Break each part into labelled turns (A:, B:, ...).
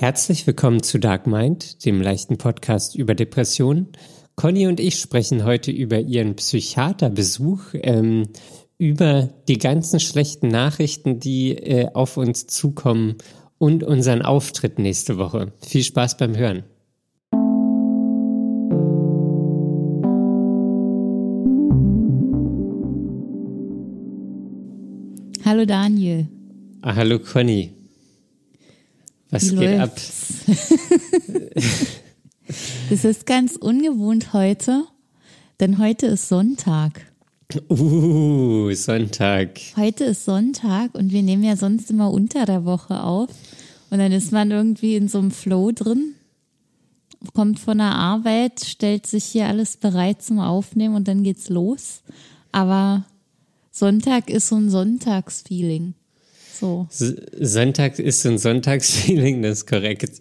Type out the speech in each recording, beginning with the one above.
A: Herzlich willkommen zu Dark Mind, dem leichten Podcast über Depressionen. Conny und ich sprechen heute über ihren Psychiaterbesuch, ähm, über die ganzen schlechten Nachrichten, die äh, auf uns zukommen und unseren Auftritt nächste Woche. Viel Spaß beim Hören.
B: Hallo Daniel.
A: Ah, hallo Conny. Was
B: Wie
A: geht
B: läuft's? Es ist ganz ungewohnt heute, denn heute ist Sonntag.
A: ab? Uh, Sonntag.
B: Heute ist Sonntag und wir nehmen ja sonst immer unter der Woche auf. Und dann ist man irgendwie in so einem Flow drin, kommt von der Arbeit, stellt sich hier alles bereit zum Aufnehmen und dann geht's los. Aber Sonntag ist so ein Sonntagsfeeling. So,
A: Sonntag ist ein Sonntagsfeeling, das ist korrekt.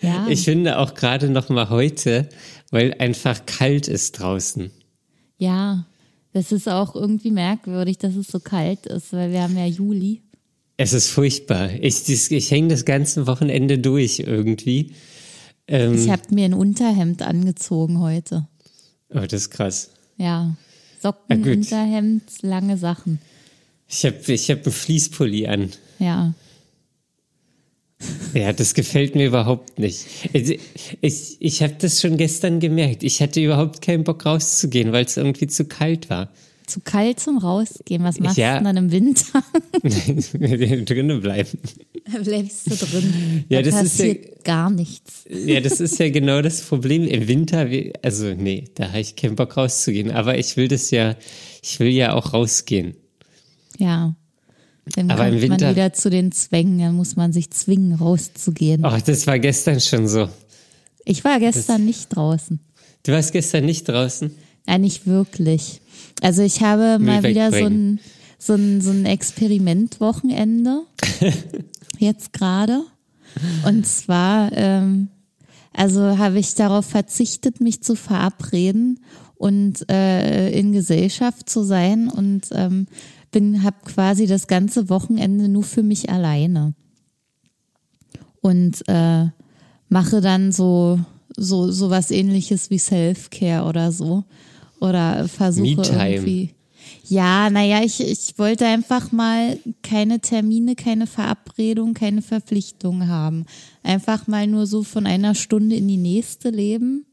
B: ja.
A: Ich finde auch gerade noch mal heute, weil einfach kalt ist draußen.
B: Ja, das ist auch irgendwie merkwürdig, dass es so kalt ist, weil wir haben ja Juli.
A: Es ist furchtbar. Ich, ich hänge das ganze Wochenende durch irgendwie. Ähm,
B: Ich habe mir ein Unterhemd angezogen heute.
A: oh, das ist krass.
B: Ja, Socken. Unterhemd, lange Sachen.
A: Ich habe ich hab einen Fließpulli an.
B: Ja,
A: Ja, das gefällt mir überhaupt nicht. Ich, ich, ich habe das schon gestern gemerkt. Ich hatte überhaupt keinen Bock rauszugehen, weil es irgendwie zu kalt war.
B: zu kalt zum Rausgehen. Was machst
A: Ja.
B: du dann im Winter?
A: drinnen bleiben.
B: bleibst du drin.
A: Ja,
B: da
A: das ist ja-
B: passiert gar nichts.
A: Ja, das ist ja genau das Problem. Im Winter, also nee, da habe ich keinen Bock rauszugehen. Aber ich will das ja, ich will ja auch rausgehen.
B: Ja. Dann
A: Aber im
B: kommt
A: Winter-
B: man wieder zu den Zwängen, dann muss man sich zwingen, rauszugehen.
A: Oh, das war gestern schon so.
B: Ich war gestern nicht draußen.
A: Du warst gestern nicht draußen?
B: Nein, nicht wirklich. Also ich habe mal wieder so ein, so ein, so ein Experimentwochenende. jetzt gerade. Und zwar, ähm, also habe ich darauf verzichtet, mich zu verabreden und äh, in Gesellschaft zu sein und ähm, bin, habe quasi das ganze Wochenende nur für mich alleine und äh, mache dann so so so was ähnliches wie Self-Care oder so oder versuche irgendwie ja, naja, ich, ich wollte einfach mal keine Termine, keine Verabredung, keine Verpflichtung haben. Einfach mal nur so von einer Stunde in die nächste leben,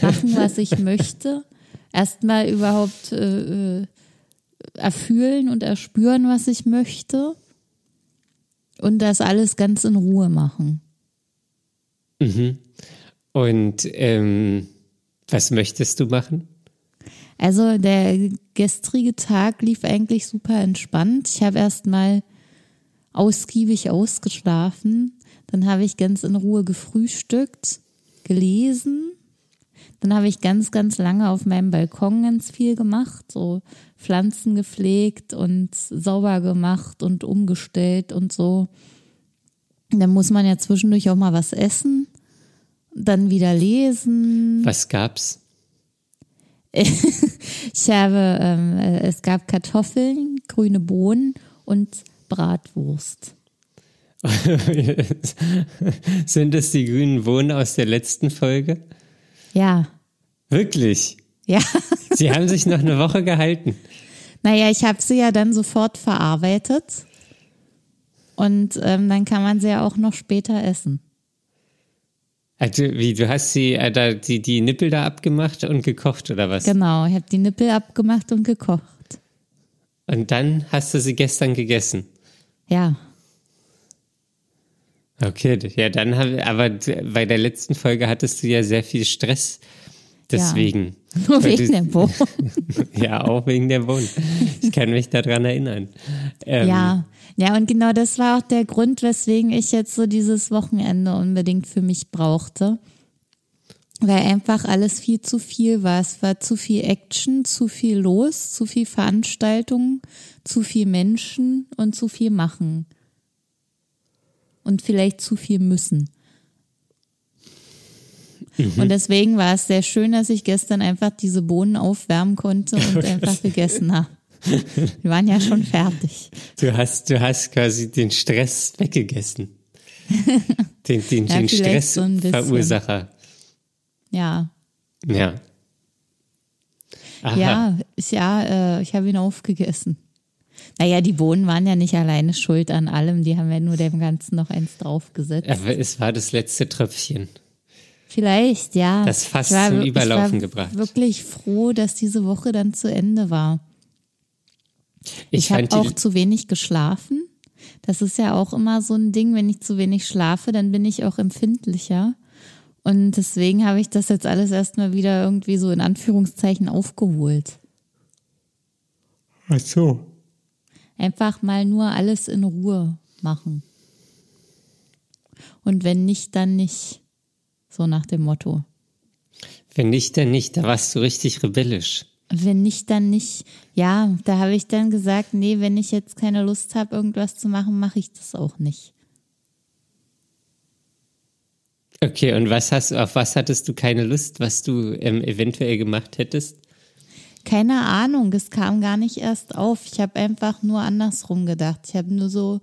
B: machen, was ich möchte. Erstmal überhaupt äh, äh, erfühlen und erspüren, was ich möchte. Und das alles ganz in Ruhe machen.
A: Und ähm, was möchtest du machen?
B: Also der gestrige Tag lief eigentlich super entspannt. Ich habe erstmal ausgiebig ausgeschlafen. Dann habe ich ganz in Ruhe gefrühstückt, gelesen. Dann habe ich ganz, ganz lange auf meinem Balkon ganz viel gemacht, so Pflanzen gepflegt und sauber gemacht und umgestellt und so. Dann muss man ja zwischendurch auch mal was essen, dann wieder lesen.
A: Was gab's?
B: Ich habe, ähm, äh, es gab Kartoffeln, grüne Bohnen und Bratwurst.
A: Sind es die grünen Bohnen aus der letzten Folge?
B: Ja,
A: Wirklich?
B: ja.
A: Sie haben sich noch eine Woche gehalten.
B: Naja, ich habe sie ja dann sofort verarbeitet. Und ähm, dann kann man sie ja auch noch später essen.
A: Also, wie, du hast sie, äh, da, die, die Nippel da abgemacht und gekocht oder was?
B: Genau, ich habe die Nippel abgemacht und gekocht.
A: Und dann hast du sie gestern gegessen.
B: Ja,
A: Okay, ja, dann hab, aber bei der letzten Folge hattest du ja sehr viel Stress. Deswegen.
B: nur
A: Weil
B: wegen
A: du-
B: der Bohnen.
A: Ja, auch wegen der Bohnen. Ich kann mich daran erinnern. Ähm,
B: Ja, ja, und genau das war auch der Grund, weswegen ich jetzt so dieses Wochenende unbedingt für mich brauchte. Weil einfach alles viel zu viel war. Es war zu viel Action, zu viel los, zu viel Veranstaltungen, zu viel Menschen und zu viel machen. Und vielleicht zu viel müssen. Und deswegen war es sehr schön, dass ich gestern einfach diese Bohnen aufwärmen konnte und einfach gegessen habe. Wir waren ja schon fertig.
A: Du hast, du hast quasi den Stress weggegessen. Den, den,
B: Ja,
A: den
B: vielleicht so.
A: Stressverursacher.
B: Ja.
A: Ja. Aha.
B: Ja, ja, äh, ich habe ihn aufgegessen. Naja, die Bohnen waren ja nicht alleine schuld an allem, die haben ja nur dem Ganzen noch eins draufgesetzt.
A: Aber es war das letzte Tröpfchen.
B: Vielleicht, ja.
A: Das Fass
B: Ich war
A: zum Überlaufen
B: ich war
A: gebracht.
B: wirklich froh, dass diese Woche dann zu Ende war.
A: Ich,
B: Ich, habe auch zu wenig geschlafen. Das ist ja auch immer so ein Ding, wenn ich zu wenig schlafe, dann bin ich auch empfindlicher. Und deswegen habe ich das jetzt alles erstmal wieder irgendwie so in Anführungszeichen aufgeholt.
A: Ach so.
B: Einfach mal nur alles in Ruhe machen. Und wenn nicht, dann nicht. So nach dem Motto.
A: Wenn nicht, dann nicht. Da warst du richtig rebellisch.
B: Wenn nicht, dann nicht. Ja, da habe ich dann gesagt, nee, wenn ich jetzt keine Lust habe, irgendwas zu machen, mache ich das auch nicht.
A: Okay, und was hast auf was hattest du keine Lust, was du ähm, eventuell gemacht hättest?
B: Keine Ahnung, es kam gar nicht erst auf. Ich habe einfach nur andersrum gedacht. Ich habe nur so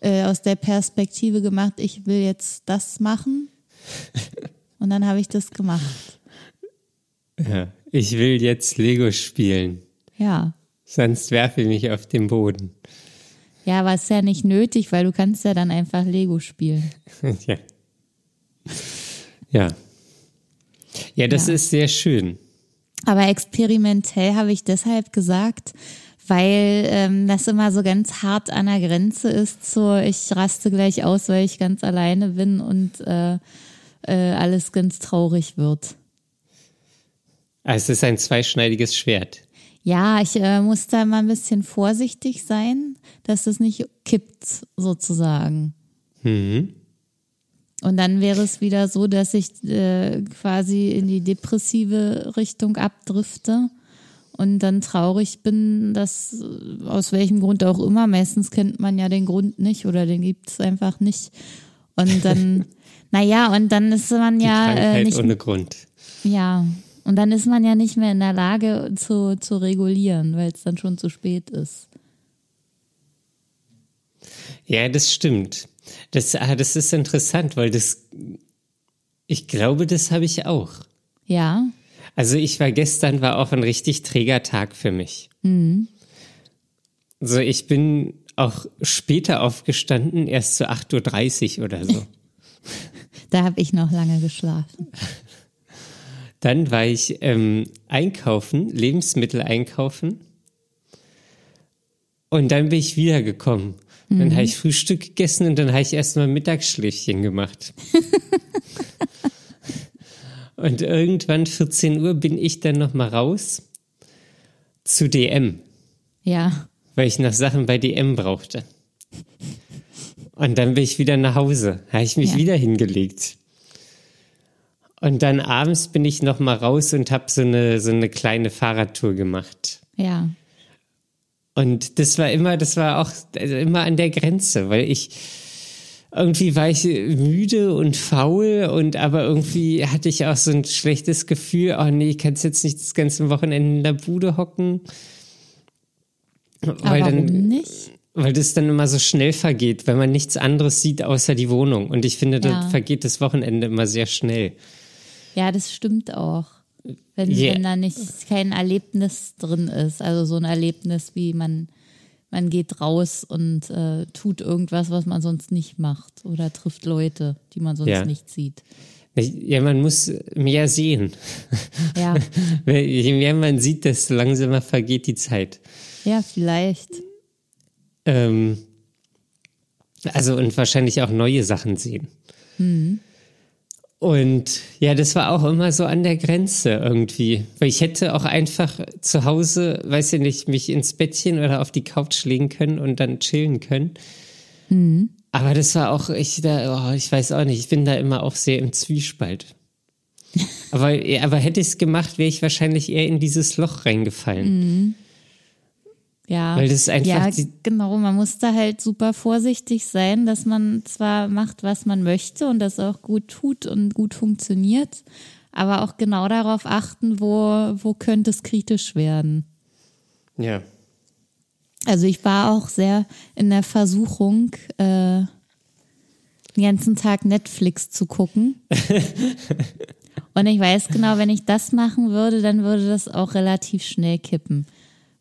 B: äh, aus der Perspektive gemacht, ich will jetzt das machen. Und dann habe ich das gemacht.
A: Ja. Ich will jetzt Lego spielen.
B: Ja.
A: Sonst werfe ich mich auf den Boden.
B: Ja, aber ist ja nicht nötig, weil du kannst ja dann einfach Lego spielen.
A: ja. Ja. Ja, das
B: Ja.
A: ist sehr schön.
B: Aber experimentell habe ich deshalb gesagt, weil ähm, das immer so ganz hart an der Grenze ist, so ich raste gleich aus, weil ich ganz alleine bin und äh, äh, alles ganz traurig wird.
A: Also es ist ein zweischneidiges Schwert.
B: Ja, ich äh, muss da mal ein bisschen vorsichtig sein, dass es nicht kippt, sozusagen.
A: Mhm.
B: Und dann wäre es wieder so, dass ich äh, quasi in die depressive Richtung abdrifte und dann traurig bin, dass äh, aus welchem Grund auch immer, meistens kennt man ja den Grund nicht oder den gibt es einfach nicht. Und dann, naja, und dann ist man
A: Die
B: ja äh,
A: Krankheit
B: nicht,
A: ohne Grund.
B: ja, und dann ist man ja nicht mehr in der Lage zu, zu regulieren, weil es dann schon zu spät ist.
A: Ja, das stimmt. Das, ah, das ist interessant, weil das, ich glaube, das habe ich auch.
B: Ja,
A: Also ich war gestern, war auch ein richtig träger Tag für mich. Also ich bin auch später aufgestanden, erst zu 8.30 Uhr oder so.
B: da habe ich noch lange geschlafen.
A: Dann war ich ähm, einkaufen, Lebensmittel einkaufen. Und dann bin ich wiedergekommen. Dann habe ich Frühstück gegessen und dann habe ich erstmal Mittagsschläfchen gemacht. und irgendwann 14 Uhr bin ich dann nochmal raus zu DM,
B: Ja,
A: weil ich noch Sachen bei DM brauchte. Und dann bin ich wieder nach Hause, habe ich mich
B: Ja.
A: wieder hingelegt. Und dann abends bin ich nochmal raus und habe so eine, so eine kleine Fahrradtour gemacht.
B: ja.
A: Und das war immer, das war auch also immer an der Grenze, weil ich irgendwie war ich müde und faul und aber irgendwie hatte ich auch so ein schlechtes Gefühl, oh nee, ich kann jetzt nicht das ganze Wochenende in der Bude hocken. Weil
B: warum
A: dann,
B: nicht?
A: weil das dann immer so schnell vergeht, weil man nichts anderes sieht außer die Wohnung. Und ich finde,
B: Ja.
A: da vergeht das Wochenende immer sehr schnell.
B: Ja, das stimmt auch. Wenn,
A: Yeah.
B: wenn da nicht kein Erlebnis drin ist. Also so ein Erlebnis wie man, man geht raus und äh, tut irgendwas, was man sonst nicht macht. Oder trifft Leute, die man sonst
A: Ja.
B: nicht sieht.
A: Ja, man muss mehr sehen.
B: Ja,
A: Je mehr man sieht, desto langsamer vergeht die Zeit.
B: ja, vielleicht.
A: Ähm, also und wahrscheinlich auch neue Sachen sehen. Und ja, das war auch immer so an der Grenze irgendwie. Weil ich hätte auch einfach zu Hause, weiß ich nicht, mich ins Bettchen oder auf die Couch legen können und dann chillen können. Aber das war auch, ich da, oh, ich weiß auch nicht, ich bin da immer auch sehr im Zwiespalt. aber, aber hätte ich es gemacht, wäre ich wahrscheinlich eher in dieses Loch reingefallen.
B: Ja,
A: Weil das einfach
B: ja genau. Man muss da halt super vorsichtig sein, dass man zwar macht, was man möchte und das auch gut tut und gut funktioniert, aber auch genau darauf achten, wo, wo könnte es kritisch werden.
A: Ja.
B: Also ich war auch sehr in der Versuchung, äh, den ganzen Tag Netflix zu gucken. Und ich weiß genau, wenn ich das machen würde, dann würde das auch relativ schnell kippen.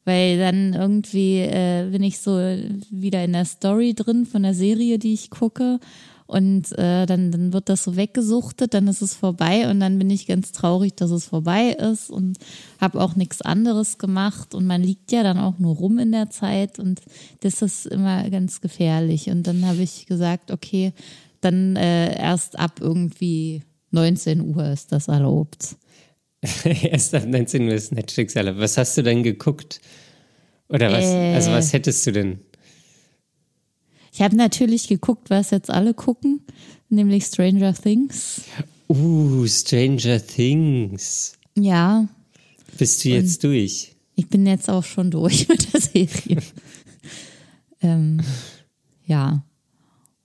B: Weil dann irgendwie äh, bin ich so wieder in der Story drin von der Serie, die ich gucke. Und äh, dann, dann wird das so weggesuchtet, dann ist es vorbei und dann bin ich ganz traurig, dass es vorbei ist und habe auch nichts anderes gemacht. Und man liegt ja dann auch nur rum in der Zeit und das ist immer ganz gefährlich. Und dann habe ich gesagt, okay, dann äh, erst ab irgendwie 19 Uhr ist das erlaubt.
A: erst ab 19 Uhr ist Netflix erlaubt. Was hast du denn geguckt? Oder was?
B: Äh,
A: also was hättest du denn?
B: Ich habe natürlich geguckt, was jetzt alle gucken, nämlich Stranger Things.
A: Uh, Stranger Things.
B: Ja.
A: Bist du jetzt und durch?
B: Ich bin jetzt auch schon durch mit der Serie. ähm, ja.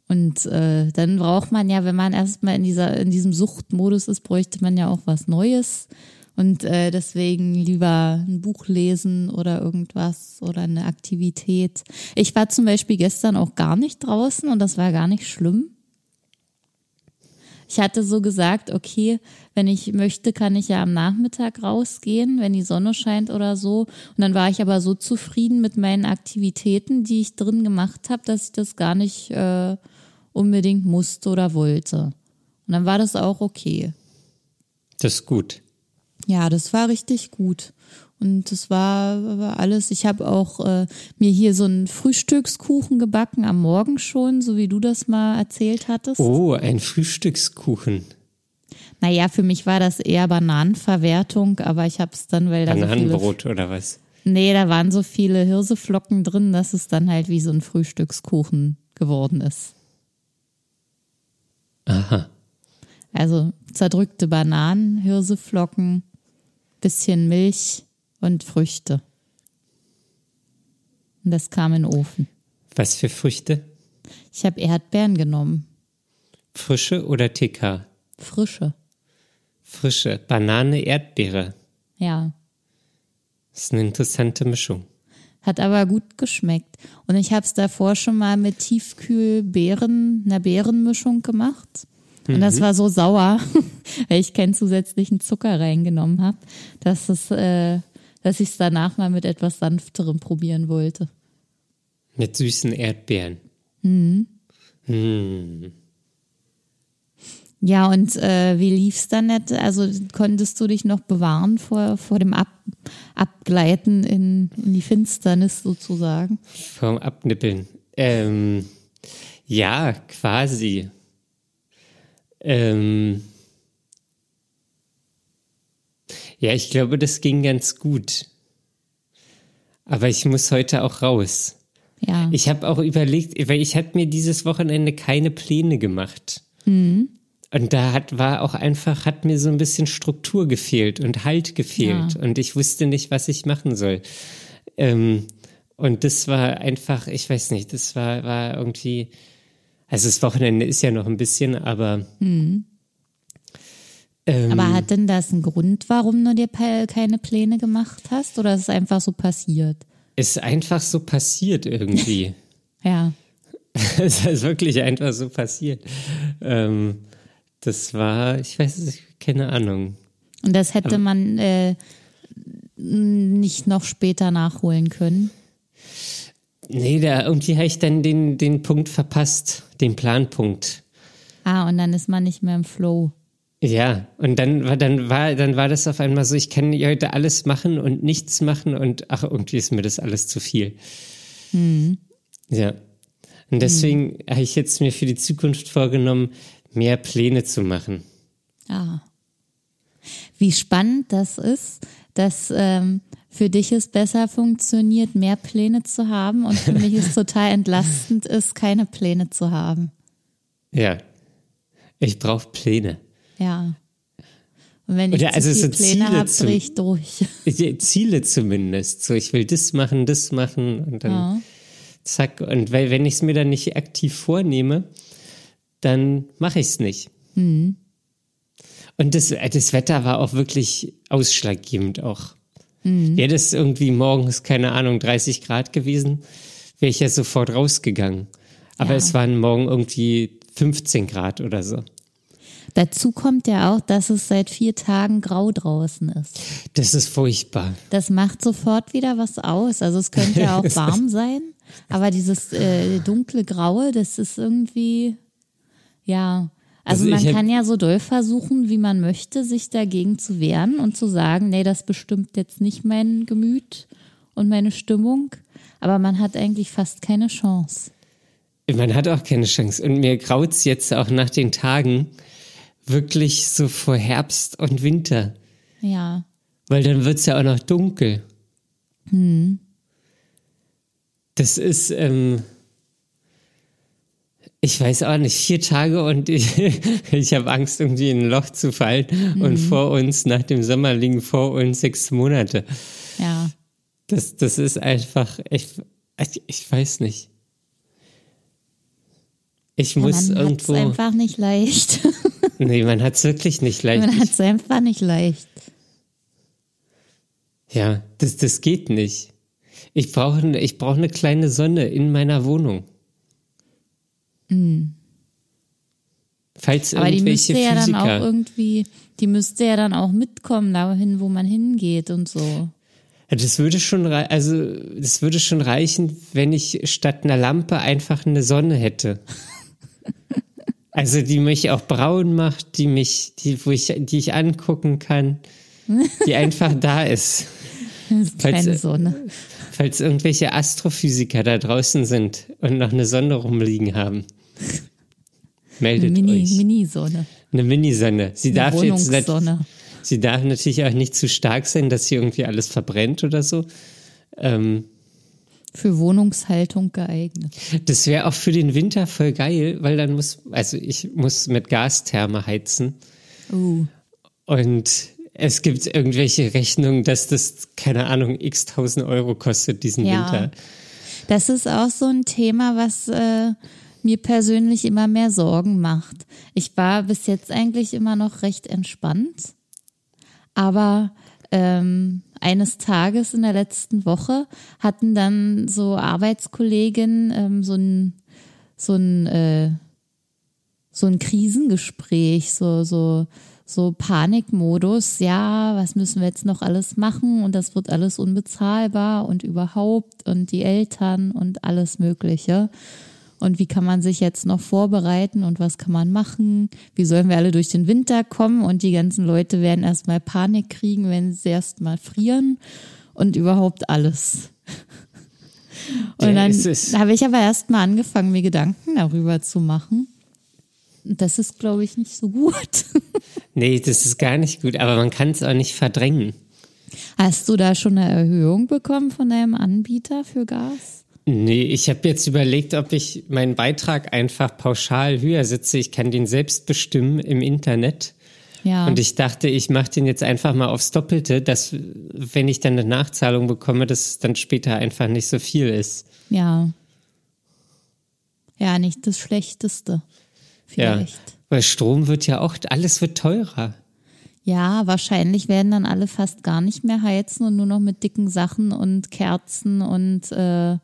B: Und äh, dann braucht man ja, wenn man erstmal in dieser in diesem Suchtmodus ist, bräuchte man ja auch was Neues. Und äh, deswegen lieber ein Buch lesen oder irgendwas oder eine Aktivität. Ich war zum Beispiel gestern auch gar nicht draußen und das war gar nicht schlimm. Ich hatte so gesagt, okay, wenn ich möchte, kann ich ja am Nachmittag rausgehen, wenn die Sonne scheint oder so. Und dann war ich aber so zufrieden mit meinen Aktivitäten, die ich drin gemacht habe, dass ich das gar nicht äh, unbedingt musste oder wollte. Und dann war das auch okay.
A: Das ist gut.
B: Ja, das war richtig gut. Und das war, war alles. Ich habe auch äh, mir hier so einen Frühstückskuchen gebacken am Morgen schon, so wie du das mal erzählt hattest.
A: Oh, ein Frühstückskuchen.
B: Naja, für mich war das eher Bananenverwertung, aber ich habe es dann, weil da
A: Bananenbrot
B: so viele,
A: oder was?
B: Nee, da waren so viele Hirseflocken drin, dass es dann halt wie so ein Frühstückskuchen geworden ist.
A: Aha.
B: Also zerdrückte Bananen, Hirseflocken, bisschen Milch und Früchte. Und das kam in den Ofen.
A: Was für Früchte?
B: Ich habe Erdbeeren genommen.
A: Frische oder TK?
B: Frische.
A: Frische. Banane, Erdbeere.
B: Ja.
A: Das ist eine interessante Mischung.
B: Hat aber gut geschmeckt. Und ich habe es davor schon mal mit Tiefkühlbeeren, einer Beerenmischung gemacht. Und das mhm. war so sauer, weil ich keinen zusätzlichen Zucker reingenommen habe, dass es, äh, dass ich es danach mal mit etwas sanfterem probieren wollte.
A: Mit süßen Erdbeeren.
B: Mhm.
A: Mhm.
B: Ja, und äh, wie lief's dann nicht? Also konntest du dich noch bewahren vor, vor dem Ab Abgleiten in, in die Finsternis sozusagen?
A: Vom Abnippeln. Ähm, ja, quasi. Ähm ja, ich glaube, das ging ganz gut. Aber ich muss heute auch raus.
B: Ja.
A: Ich habe auch überlegt, weil ich hatte mir dieses Wochenende keine Pläne gemacht.
B: Mhm.
A: Und da hat, war auch einfach, hat mir so ein bisschen Struktur gefehlt und Halt gefehlt. Ja. Und ich wusste nicht, was ich machen soll. Ähm, und das war einfach, ich weiß nicht, das war, war irgendwie, also das Wochenende ist ja noch ein bisschen, aber.
B: Hm. Ähm, aber hat denn das einen Grund, warum du dir keine Pläne gemacht hast? Oder ist es einfach so passiert?
A: Ist einfach so passiert irgendwie.
B: ja.
A: es ist wirklich einfach so passiert. Ähm, das war, ich weiß es, keine Ahnung.
B: Und das hätte aber, man äh, nicht noch später nachholen können?
A: Nee, da irgendwie habe ich dann den, den Punkt verpasst, den Planpunkt.
B: Ah, und dann ist man nicht mehr im Flow.
A: Ja, und dann war, dann war, dann war das auf einmal so, ich kann heute alles machen und nichts machen und ach, irgendwie ist mir das alles zu viel.
B: Hm.
A: Ja. Und deswegen hm. habe ich jetzt mir für die Zukunft vorgenommen, mehr Pläne zu machen.
B: Ah. Wie spannend das ist, dass ähm, für dich es besser funktioniert, mehr Pläne zu haben und für mich es total entlastend ist, keine Pläne zu haben.
A: Ja, ich brauche Pläne.
B: Ja. Und wenn ich Oder, also so Pläne habe, drehe ich durch.
A: Ziele zumindest. So, ich will das machen, das machen und dann ja. zack. Und weil, wenn ich es mir dann nicht aktiv vornehme, dann mache ich es nicht.
B: Mhm.
A: Und das, das Wetter war auch wirklich ausschlaggebend auch.
B: Mhm.
A: Wäre das irgendwie morgens, keine Ahnung, 30 Grad gewesen, wäre ich ja sofort rausgegangen. Aber ja. es waren morgen irgendwie 15 Grad oder so.
B: Dazu kommt ja auch, dass es seit vier Tagen grau draußen ist.
A: Das ist furchtbar.
B: Das macht sofort wieder was aus. Also es könnte ja auch warm sein, aber dieses äh, dunkle Graue, das ist irgendwie, ja. Also,
A: Also
B: man kann ja so doll versuchen, wie man möchte, sich dagegen zu wehren und zu sagen, nee, das bestimmt jetzt nicht mein Gemüt und meine Stimmung. Aber man hat eigentlich fast keine Chance.
A: Man hat auch keine Chance. Und mir graut's jetzt auch nach den Tagen wirklich so vor Herbst und Winter.
B: Ja.
A: Weil dann wird's ja auch noch dunkel. Das ist, ähm, ich weiß auch nicht, vier Tage und ich, ich habe Angst, irgendwie in ein Loch zu fallen. Und vor uns, nach dem Sommer, liegen vor uns sechs Monate.
B: Ja.
A: Das, das ist einfach, ich, ich, weiß nicht. Ich muss
B: man hat es
A: irgendwo.
B: einfach nicht leicht.
A: Nee, man hat's wirklich nicht leicht.
B: man hat es einfach nicht leicht.
A: Ja, das, das geht nicht. Ich brauche ich brauch eine kleine Sonne in meiner Wohnung. Falls
B: Hm. Aber die
A: irgendwelche
B: müsste ja dann auch irgendwie, die müsste ja dann auch mitkommen, dahin, wo man hingeht und so.
A: Das würde schon also das würde schon reichen, wenn ich statt einer Lampe einfach eine Sonne hätte. Also die mich auch braun macht, die mich, die, wo ich, die ich angucken kann, die einfach da ist. Falls-
B: Keine Sonne.
A: Falls irgendwelche Astrophysiker da draußen sind und noch eine Sonne rumliegen haben. Meldet
B: Mini,
A: euch.
B: Mini-Sonne.
A: Eine Minisonne. Sie
B: Eine
A: darf jetzt nicht, sie darf natürlich auch nicht zu stark sein, dass sie irgendwie alles verbrennt oder so. Ähm,
B: Für Wohnungshaltung geeignet.
A: das wäre auch für den Winter voll geil, weil dann muss, also ich muss mit Gastherme heizen
B: Uh.
A: und es gibt irgendwelche Rechnungen, dass das, keine Ahnung, x tausend Euro kostet diesen
B: Ja.
A: Winter.
B: Das ist auch so ein Thema, was äh, mir persönlich immer mehr Sorgen macht. Ich war bis jetzt eigentlich immer noch recht entspannt, aber ähm, eines Tages in der letzten Woche hatten dann so Arbeitskolleginnen ähm, so ein so ein äh, so ein Krisengespräch, so so so Panikmodus, ja, was müssen wir jetzt noch alles machen und das wird alles unbezahlbar und überhaupt und die Eltern und alles Mögliche. Und wie kann man sich jetzt noch vorbereiten und was kann man machen? Wie sollen wir alle durch den Winter kommen? Und die ganzen Leute werden erstmal Panik kriegen, wenn sie erstmal frieren und überhaupt alles. Und dann habe ich aber erstmal angefangen, mir Gedanken darüber zu machen. Das ist, glaube ich, nicht so gut.
A: Nee, das ist gar nicht gut, aber man kann es auch nicht verdrängen.
B: Hast du da schon eine Erhöhung bekommen von deinem Anbieter für Gas?
A: Nee, ich habe jetzt überlegt, ob ich meinen Beitrag einfach pauschal höher setze. Ich kann den selbst bestimmen im Internet.
B: Ja.
A: Und ich dachte, ich mache den jetzt einfach mal aufs Doppelte, dass wenn ich dann eine Nachzahlung bekomme, dass es dann später einfach nicht so viel ist.
B: ja. Ja, nicht das Schlechteste. Vielleicht.
A: Ja. Weil Strom wird ja auch, alles wird teurer.
B: Ja. wahrscheinlich werden dann alle fast gar nicht mehr heizen und nur noch mit dicken Sachen und Kerzen und äh,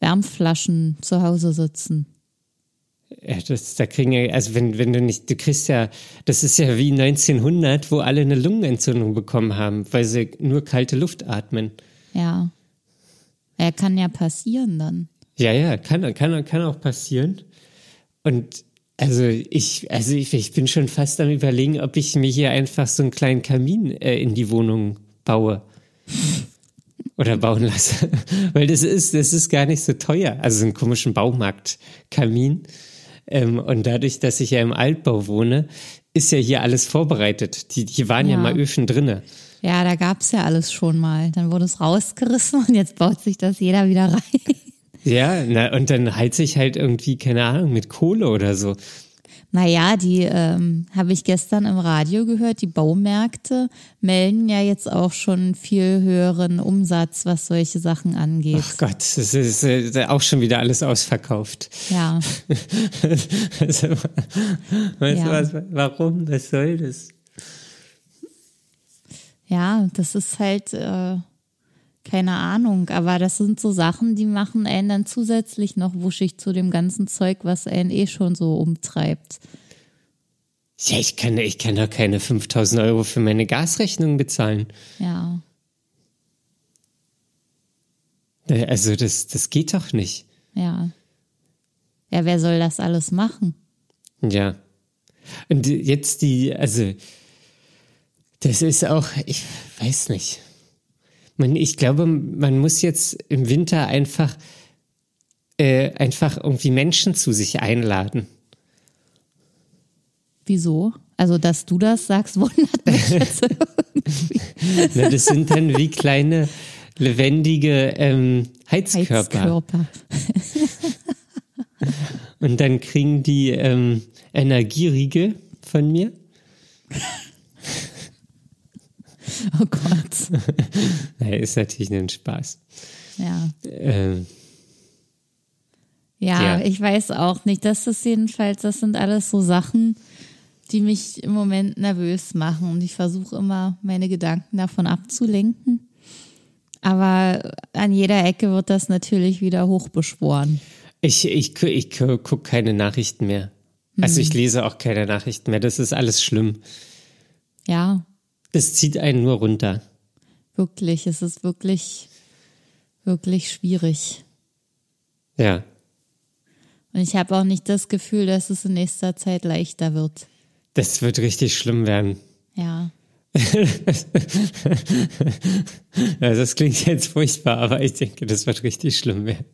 B: Wärmflaschen zu Hause sitzen.
A: Ja, das, da kriegen ja, also wenn, wenn du nicht, du kriegst ja, das ist ja wie 1900, wo alle eine Lungenentzündung bekommen haben, weil sie nur kalte Luft atmen.
B: Ja. Ja, kann ja passieren dann.
A: Ja, ja, kann, kann, kann auch passieren. Und also ich, also ich, ich bin schon fast am überlegen, ob ich mir hier einfach so einen kleinen Kamin äh, in die Wohnung baue. Oder bauen lasse. Weil das ist, das ist gar nicht so teuer. Also so einen komischen Baumarktkamin. Ähm, und dadurch, dass ich ja im Altbau wohne, ist ja hier alles vorbereitet. Die, hier waren ja,
B: Ja.
A: mal Öfen drinne.
B: Ja, da gab's ja alles schon mal. Dann wurde es rausgerissen und jetzt baut sich das jeder wieder rein.
A: Ja, na, und dann heize ich halt irgendwie, keine Ahnung, mit Kohle oder so.
B: Naja, die ähm, habe ich gestern im Radio gehört, die Baumärkte melden ja jetzt auch schon viel höheren Umsatz, was solche Sachen angeht.
A: Ach Gott, das ist äh, auch schon wieder alles ausverkauft.
B: Ja,
A: also, weißt
B: Ja.
A: du was, warum? Was soll das?
B: ja, das ist halt, äh, keine Ahnung, aber das sind so Sachen, die machen einen dann zusätzlich noch wuschig zu dem ganzen Zeug, was einen eh schon so umtreibt.
A: Ja, ich kann, ich kann doch keine 5000 Euro für meine Gasrechnung bezahlen.
B: Ja.
A: Also das, das geht doch nicht.
B: Ja. Ja, wer soll das alles machen?
A: Ja. Und jetzt die, also das ist auch, ich weiß nicht. Man, ich glaube, man muss jetzt im Winter einfach, äh, einfach irgendwie Menschen zu sich einladen.
B: Wieso? Also, dass du das sagst, wundert mich jetzt.
A: Na, das sind dann wie kleine lebendige ähm, Heizkörper. Heizkörper. Und dann kriegen die ähm, Energieriegel von mir.
B: Oh Gott.
A: naja, ist natürlich ein Spaß.
B: Ja. Ähm, ja, ja, ich weiß auch nicht. Das ist jedenfalls, das sind alles so Sachen, die mich im Moment nervös machen. Und ich versuche immer, meine Gedanken davon abzulenken. Aber an jeder Ecke wird das natürlich wieder hochbeschworen.
A: Ich, ich, ich gucke keine Nachrichten mehr. Also ich hm. lese auch keine Nachrichten mehr. Das ist alles schlimm.
B: Ja.
A: Das zieht einen nur runter.
B: Wirklich, es ist wirklich, wirklich schwierig.
A: Ja.
B: Und ich habe auch nicht das Gefühl, dass es in nächster Zeit leichter wird.
A: Das wird richtig schlimm werden.
B: Ja.
A: ja, das klingt jetzt furchtbar, aber ich denke, das wird richtig schlimm werden.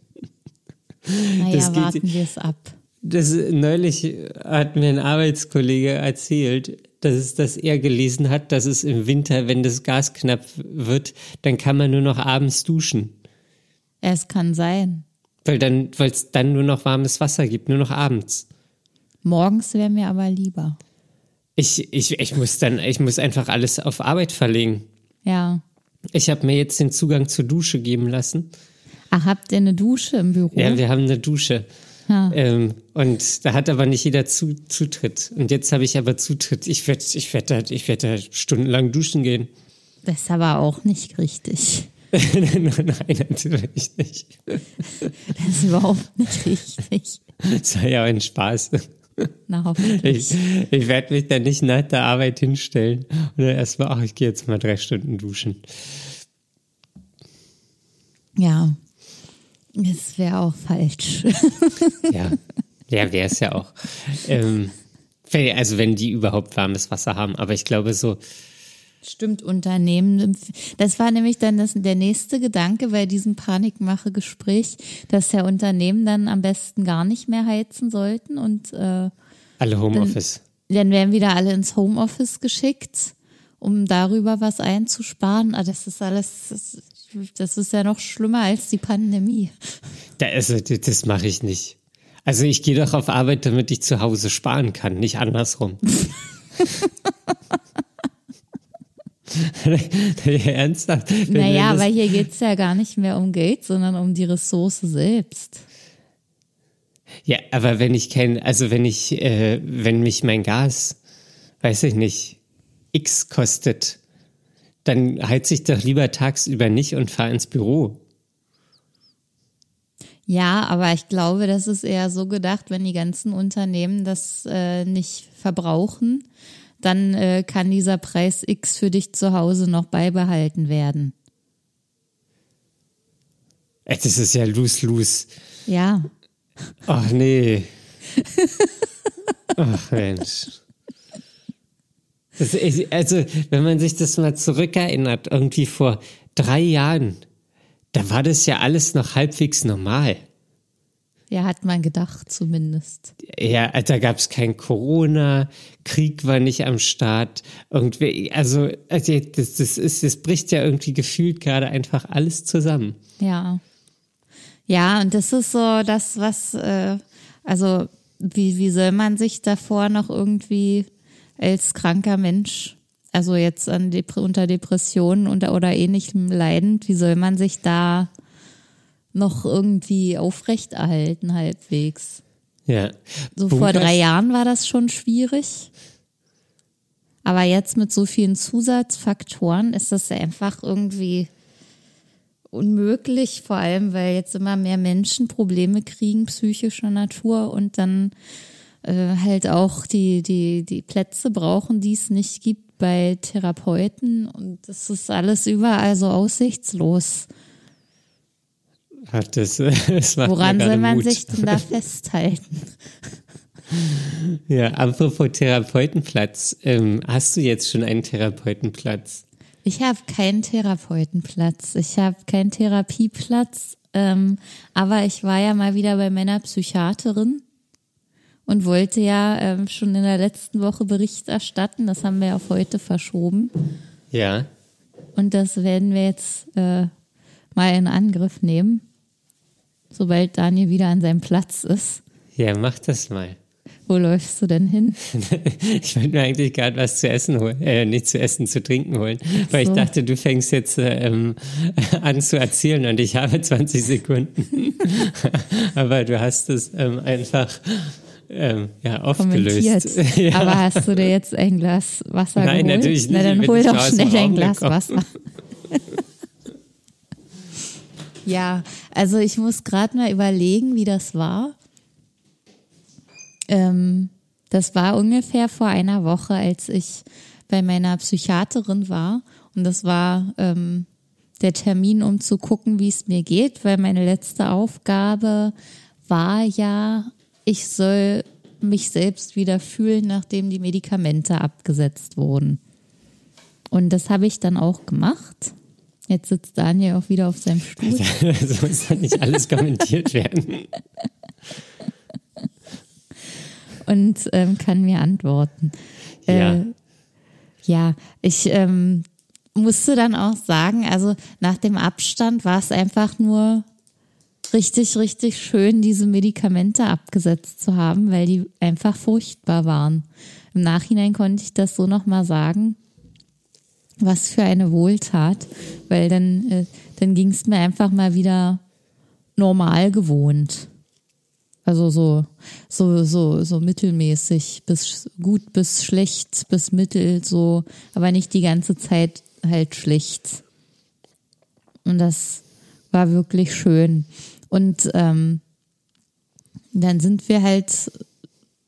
B: Naja, warten wir es ab.
A: Das, neulich hat mir ein Arbeitskollege erzählt, dass, es, dass er gelesen hat, dass es im Winter, wenn das Gas knapp wird, dann kann man nur noch abends duschen.
B: Es kann sein.
A: Weil dann, weil es dann nur noch warmes Wasser gibt, nur noch abends.
B: Morgens wäre mir aber lieber.
A: Ich, ich, ich muss dann, ich muss einfach alles auf Arbeit verlegen.
B: Ja.
A: Ich habe mir jetzt den Zugang zur Dusche geben lassen.
B: Ach, habt ihr eine Dusche im Büro?
A: Ja, wir haben eine Dusche. Ja. Ähm, und da hat aber nicht jeder zu, Zutritt. Und jetzt habe ich aber Zutritt. Ich werde ich werd da, ich werd da stundenlang duschen gehen.
B: Das ist aber auch nicht richtig.
A: Nein, natürlich nicht.
B: Das ist überhaupt nicht richtig.
A: Das war ja ein Spaß.
B: Na, hoffentlich.
A: Ich, ich werde mich dann nicht nach der Arbeit hinstellen und dann erstmal, ach, ich gehe jetzt mal drei Stunden duschen.
B: Ja, das wäre auch falsch.
A: ja, ja wäre es ja auch. Ähm, also wenn die überhaupt warmes Wasser haben, aber ich glaube so.
B: Stimmt, Unternehmen. Das war nämlich dann das, der nächste Gedanke bei diesem Panikmache-Gespräch, dass ja Unternehmen dann am besten gar nicht mehr heizen sollten und äh,
A: alle Homeoffice.
B: Dann, dann werden wieder alle ins Homeoffice geschickt, um darüber was einzusparen. Ah, das ist alles, das das ist ja noch schlimmer als die Pandemie.
A: Da, also, das mache ich nicht. Also ich gehe doch auf Arbeit, damit ich zu Hause sparen kann, nicht andersrum. Ernsthaft?
B: naja, aber hier geht es ja gar nicht mehr um Geld, sondern um die Ressource selbst.
A: Ja, aber wenn ich kein, also wenn ich, äh, wenn mich mein Gas, weiß ich nicht, X kostet, dann heiz ich doch lieber tagsüber nicht und fahr ins Büro.
B: Ja, aber ich glaube, das ist eher so gedacht, wenn die ganzen Unternehmen das äh, nicht verbrauchen, dann äh, kann dieser Preis X für dich zu Hause noch beibehalten werden.
A: Das ist ja lose-lose.
B: Ja.
A: Ach nee. Ach Mensch. Ist, also, wenn man sich das mal zurückerinnert, irgendwie vor drei Jahren, da war das ja alles noch halbwegs normal.
B: Ja, hat man gedacht zumindest.
A: Ja, da gab es kein Corona, Krieg war nicht am Start. Irgendwie, also, also das, das, ist, das bricht ja irgendwie gefühlt gerade einfach alles zusammen.
B: Ja. Ja, und das ist so das, was, äh, also wie, wie soll man sich davor noch irgendwie als kranker Mensch, also jetzt an Dep unter Depressionen oder, oder ähnlichem leidend, wie soll man sich da noch irgendwie aufrechterhalten halbwegs?
A: Ja.
B: So Bunkers. vor drei Jahren war das schon schwierig. Aber jetzt mit so vielen Zusatzfaktoren ist das einfach irgendwie unmöglich, vor allem weil jetzt immer mehr Menschen Probleme kriegen psychischer Natur und dann äh, halt auch die, die, die Plätze brauchen, die es nicht gibt bei Therapeuten und das ist alles überall so aussichtslos.
A: Ach, das, das
B: Woran soll man
A: Mut.
B: sich denn da festhalten?
A: Ja, apropos Therapeutenplatz. Ähm, hast du jetzt schon einen Therapeutenplatz?
B: Ich habe keinen Therapeutenplatz, ich habe keinen Therapieplatz, ähm, aber ich war ja mal wieder bei meiner Psychiaterin und wollte ja ähm, schon in der letzten Woche Bericht erstatten. Das haben wir auf heute verschoben.
A: Ja.
B: Und das werden wir jetzt äh, mal in Angriff nehmen, sobald Daniel wieder an seinem Platz ist.
A: Ja, mach das mal.
B: Wo läufst du denn hin?
A: Ich wollte mir eigentlich gerade was zu essen holen, äh, nicht zu essen, zu trinken holen, weil ich
B: so.
A: dachte, du fängst jetzt äh, ähm, an zu erzählen und ich habe 20 Sekunden. Aber du hast es ähm, einfach ähm, ja, aufgelöst. ja.
B: Aber hast du dir jetzt ein Glas Wasser
A: Nein,
B: geholt?
A: natürlich nicht.
B: Na, dann hol doch schnell ein Glas
A: gekommen.
B: Wasser. ja, also ich muss gerade mal überlegen, wie das war. Ähm, das war ungefähr vor einer Woche, als ich bei meiner Psychiaterin war. Und das war ähm, der Termin, um zu gucken, wie es mir geht, weil meine letzte Aufgabe war ja, ich soll mich selbst wieder fühlen, nachdem die Medikamente abgesetzt wurden. Und das habe ich dann auch gemacht. Jetzt sitzt Daniel auch wieder auf seinem Stuhl.
A: so muss dann nicht alles kommentiert werden.
B: und ähm, kann mir antworten.
A: Ja.
B: Äh, ja, ich ähm, musste dann auch sagen, also nach dem Abstand war es einfach nur richtig, richtig schön, diese Medikamente abgesetzt zu haben, weil die einfach furchtbar waren. Im Nachhinein konnte ich das so nochmal sagen. Was für eine Wohltat, weil dann, äh, dann ging es mir einfach mal wieder normal gewohnt. Also so, so, so, so mittelmäßig bis gut bis schlecht bis mittel so, aber nicht die ganze Zeit halt schlecht. Und das war wirklich schön. Und ähm, dann sind wir halt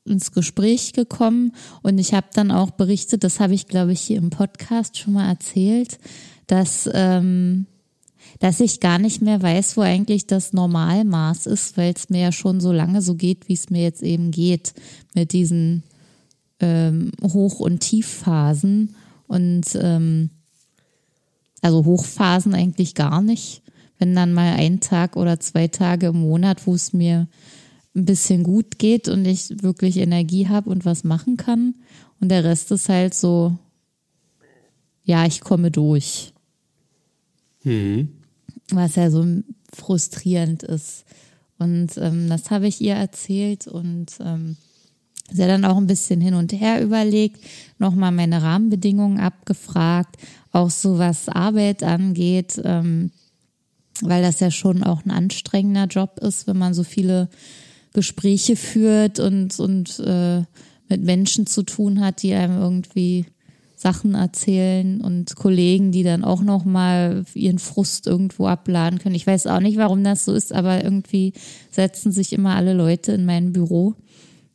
B: ins Gespräch gekommen und ich habe dann auch berichtet, das habe ich glaube ich hier im Podcast schon mal erzählt, dass ähm, dass ich gar nicht mehr weiß, wo eigentlich das Normalmaß ist, weil es mir ja schon so lange so geht, wie es mir jetzt eben geht, mit diesen ähm, Hoch- und Tiefphasen und ähm, also Hochphasen eigentlich gar nicht. Wenn dann mal ein Tag oder zwei Tage im Monat, wo es mir ein bisschen gut geht und ich wirklich Energie habe und was machen kann. Und der Rest ist halt so, ja, ich komme durch
A: Mhm.
B: was ja so frustrierend ist. Und ähm, das habe ich ihr erzählt und ähm, sie hat dann auch ein bisschen hin und her überlegt, nochmal meine Rahmenbedingungen abgefragt, auch so was Arbeit angeht, ähm, weil das ja schon auch ein anstrengender Job ist, wenn man so viele Gespräche führt und, und äh, mit Menschen zu tun hat, die einem irgendwie Sachen erzählen und Kollegen, die dann auch noch mal ihren Frust irgendwo abladen können. Ich weiß auch nicht, warum das so ist, aber irgendwie setzen sich immer alle Leute in mein Büro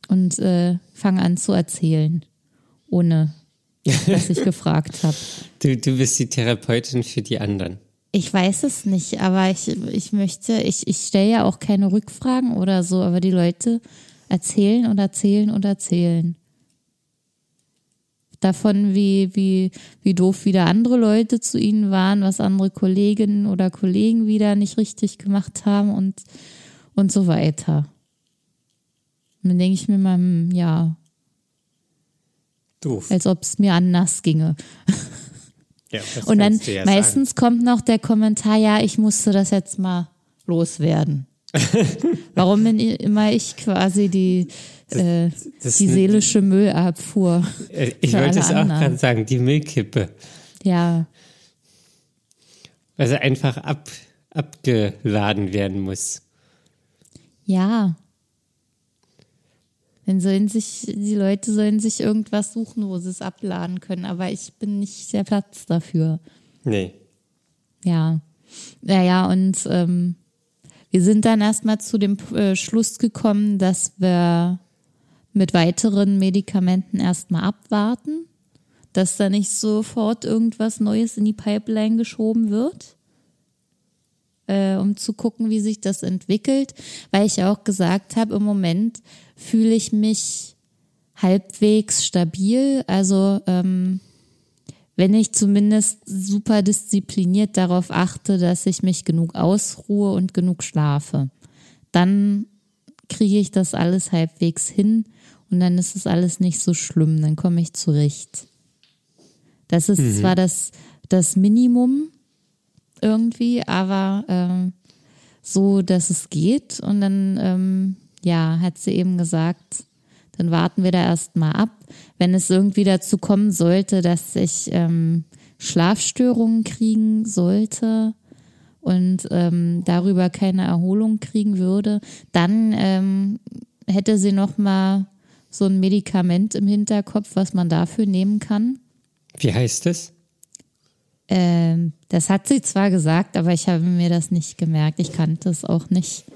B: und äh, fangen an zu erzählen, ohne dass ich gefragt habe.
A: Du, du bist die Therapeutin für die anderen.
B: Ich weiß es nicht, aber ich, ich möchte, ich, ich stelle ja auch keine Rückfragen oder so, aber die Leute erzählen und erzählen und erzählen. Davon, wie, wie, wie doof wieder andere Leute zu ihnen waren, was andere Kolleginnen oder Kollegen wieder nicht richtig gemacht haben und, und so weiter. Und dann denke ich mir mal, hm, ja,
A: Doof.
B: als ob es mir anders ginge.
A: Ja,
B: Und dann
A: ja
B: meistens kommt noch der Kommentar, ja, ich musste das jetzt mal loswerden. Warum bin immer ich quasi die, äh,
A: das
B: die
A: ist eine-
B: seelische Müllabfuhr?
A: sagen. Äh, Ich wollte es auch gerade sagen, die Müllkippe.
B: Ja,
A: Also einfach ab, abgeladen werden muss.
B: ja. Dann sollen sich, die Leute sollen sich irgendwas suchen, wo sie es abladen können, aber ich bin nicht der Platz dafür.
A: Nee.
B: Ja. Naja, und ähm, wir sind dann erstmal zu dem äh, Schluss gekommen, dass wir mit weiteren Medikamenten erstmal abwarten, dass da nicht sofort irgendwas Neues in die Pipeline geschoben wird, äh, um zu gucken, wie sich das entwickelt, weil ich auch gesagt habe, im Moment fühle ich mich halbwegs stabil, also ähm, wenn ich zumindest super diszipliniert darauf achte, dass ich mich genug ausruhe und genug schlafe, dann kriege ich das alles halbwegs hin und dann ist es alles nicht so schlimm, dann komme ich zurecht. Das ist mhm. zwar das, das Minimum irgendwie, aber ähm, so, dass es geht. Und dann, ähm, ja, hat sie eben gesagt, dann warten wir da erstmal ab. Wenn es irgendwie dazu kommen sollte, dass ich ähm, Schlafstörungen kriegen sollte und ähm, darüber keine Erholung kriegen würde, dann ähm, hätte sie noch mal so ein Medikament im Hinterkopf, was man dafür nehmen kann.
A: Wie heißt es?
B: Ähm, das hat sie zwar gesagt, aber ich habe mir das nicht gemerkt. Ich kannte es auch nicht.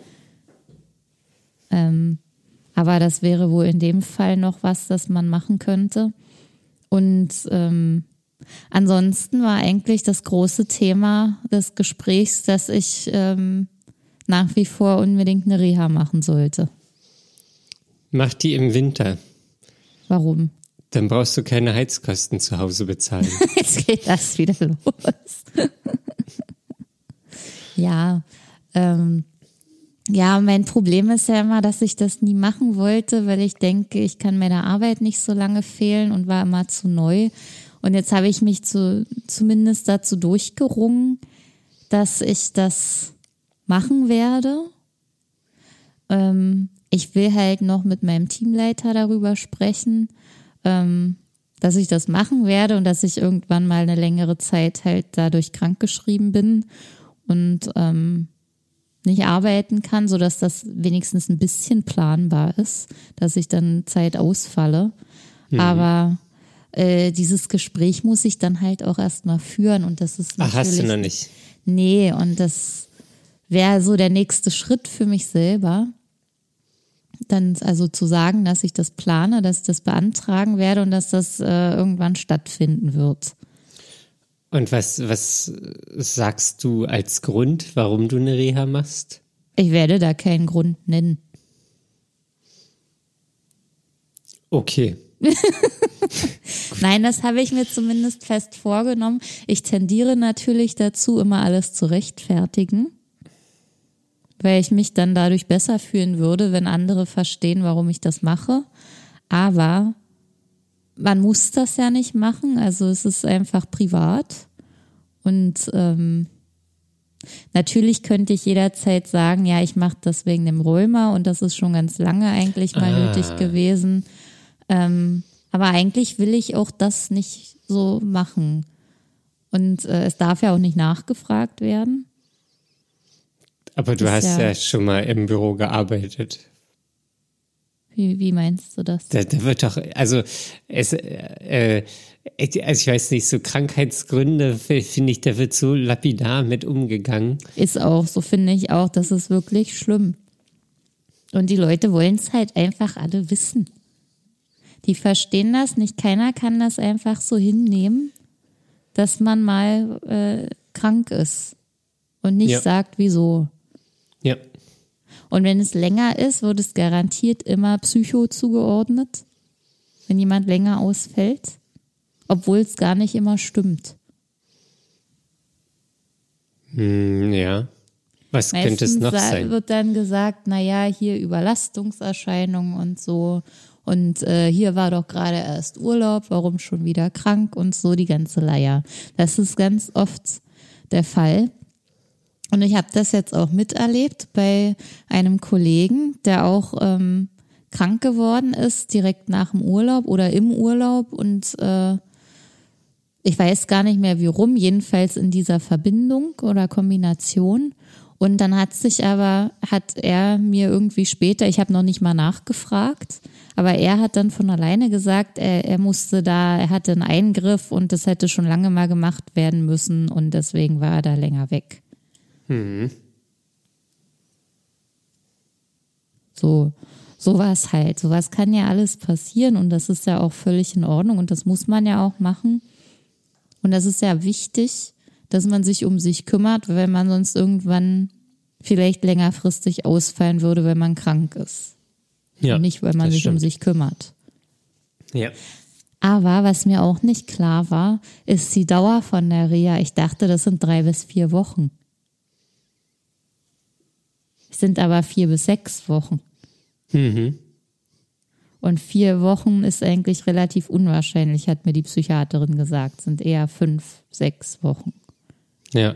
B: Ähm, aber das wäre wohl in dem Fall noch was, das man machen könnte. Und ähm, ansonsten war eigentlich das große Thema des Gesprächs, dass ich ähm, nach wie vor unbedingt eine Reha machen sollte.
A: Mach die im Winter.
B: Warum?
A: Dann brauchst du keine Heizkosten zu Hause bezahlen.
B: Jetzt geht das wieder los. ja, ähm, ja, mein Problem ist ja immer, dass ich das nie machen wollte, weil ich denke, ich kann meiner Arbeit nicht so lange fehlen und war immer zu neu. Und jetzt habe ich mich zu, zumindest dazu durchgerungen, dass ich das machen werde. Ähm, ich will halt noch mit meinem Teamleiter darüber sprechen, ähm, dass ich das machen werde und dass ich irgendwann mal eine längere Zeit halt dadurch krankgeschrieben bin und ähm, nicht arbeiten kann, so dass das wenigstens ein bisschen planbar ist, dass ich dann Zeit ausfalle. Mhm. Aber äh, dieses Gespräch muss ich dann halt auch erstmal führen und das ist
A: Ach, hast du noch nicht?
B: Nee, und das wäre so der nächste Schritt für mich selber. Dann also zu sagen, dass ich das plane, dass ich das beantragen werde und dass das äh, irgendwann stattfinden wird.
A: Und was, was sagst du als Grund, warum du eine Reha machst?
B: Ich werde da keinen Grund nennen.
A: Okay.
B: Nein, das habe ich mir zumindest fest vorgenommen. Ich tendiere natürlich dazu, immer alles zu rechtfertigen, weil ich mich dann dadurch besser fühlen würde, wenn andere verstehen, warum ich das mache. Aber man muss das ja nicht machen, also es ist einfach privat. Und ähm, natürlich könnte ich jederzeit sagen, ja, ich mache das wegen dem Römer und das ist schon ganz lange eigentlich mal ah. nötig gewesen. Ähm, aber eigentlich will ich auch das nicht so machen. Und äh, es darf ja auch nicht nachgefragt werden.
A: Aber du hast ja, ja, schon mal im Büro gearbeitet.
B: Wie, wie meinst du das?
A: Da, da wird doch, also es, äh, also ich weiß nicht, so Krankheitsgründe finde ich, da wird so lapidar mit umgegangen.
B: Ist auch, so finde ich auch, das ist wirklich schlimm. Und die Leute wollen es halt einfach alle wissen. Die verstehen das nicht. Keiner kann das einfach so hinnehmen, dass man mal äh, krank ist und nicht ja. sagt, wieso.
A: Ja.
B: Und wenn es länger ist, wird es garantiert immer Psycho zugeordnet, wenn jemand länger ausfällt, obwohl es gar nicht immer stimmt.
A: Hm, ja. Was Meistens könnte es noch sein?
B: wird dann gesagt, naja, hier Überlastungserscheinungen und so. Und äh, hier war doch gerade erst Urlaub, warum schon wieder krank und so die ganze Leier. Das ist ganz oft der Fall. Und ich habe das jetzt auch miterlebt bei einem Kollegen, der auch ähm, krank geworden ist, direkt nach dem Urlaub oder im Urlaub. Und äh, ich weiß gar nicht mehr wie rum, jedenfalls in dieser Verbindung oder Kombination. Und dann hat sich aber, hat er mir irgendwie später, ich habe noch nicht mal nachgefragt, aber er hat dann von alleine gesagt, er, er musste da, er hatte einen Eingriff und das hätte schon lange mal gemacht werden müssen und deswegen war er da länger weg.
A: Mhm.
B: So, sowas halt. Sowas kann ja alles passieren und das ist ja auch völlig in Ordnung und das muss man ja auch machen. Und das ist ja wichtig, dass man sich um sich kümmert, weil man sonst irgendwann vielleicht längerfristig ausfallen würde, wenn man krank ist.
A: Ja,
B: und nicht, weil man sich um
A: stimmt.
B: sich kümmert.
A: Ja.
B: Aber was mir auch nicht klar war, ist die Dauer von der Reha. Ich dachte, das sind drei bis vier Wochen. Sind aber vier bis sechs Wochen.
A: Mhm.
B: Und vier Wochen ist eigentlich relativ unwahrscheinlich, hat mir die Psychiaterin gesagt. Sind eher fünf, sechs Wochen.
A: Ja.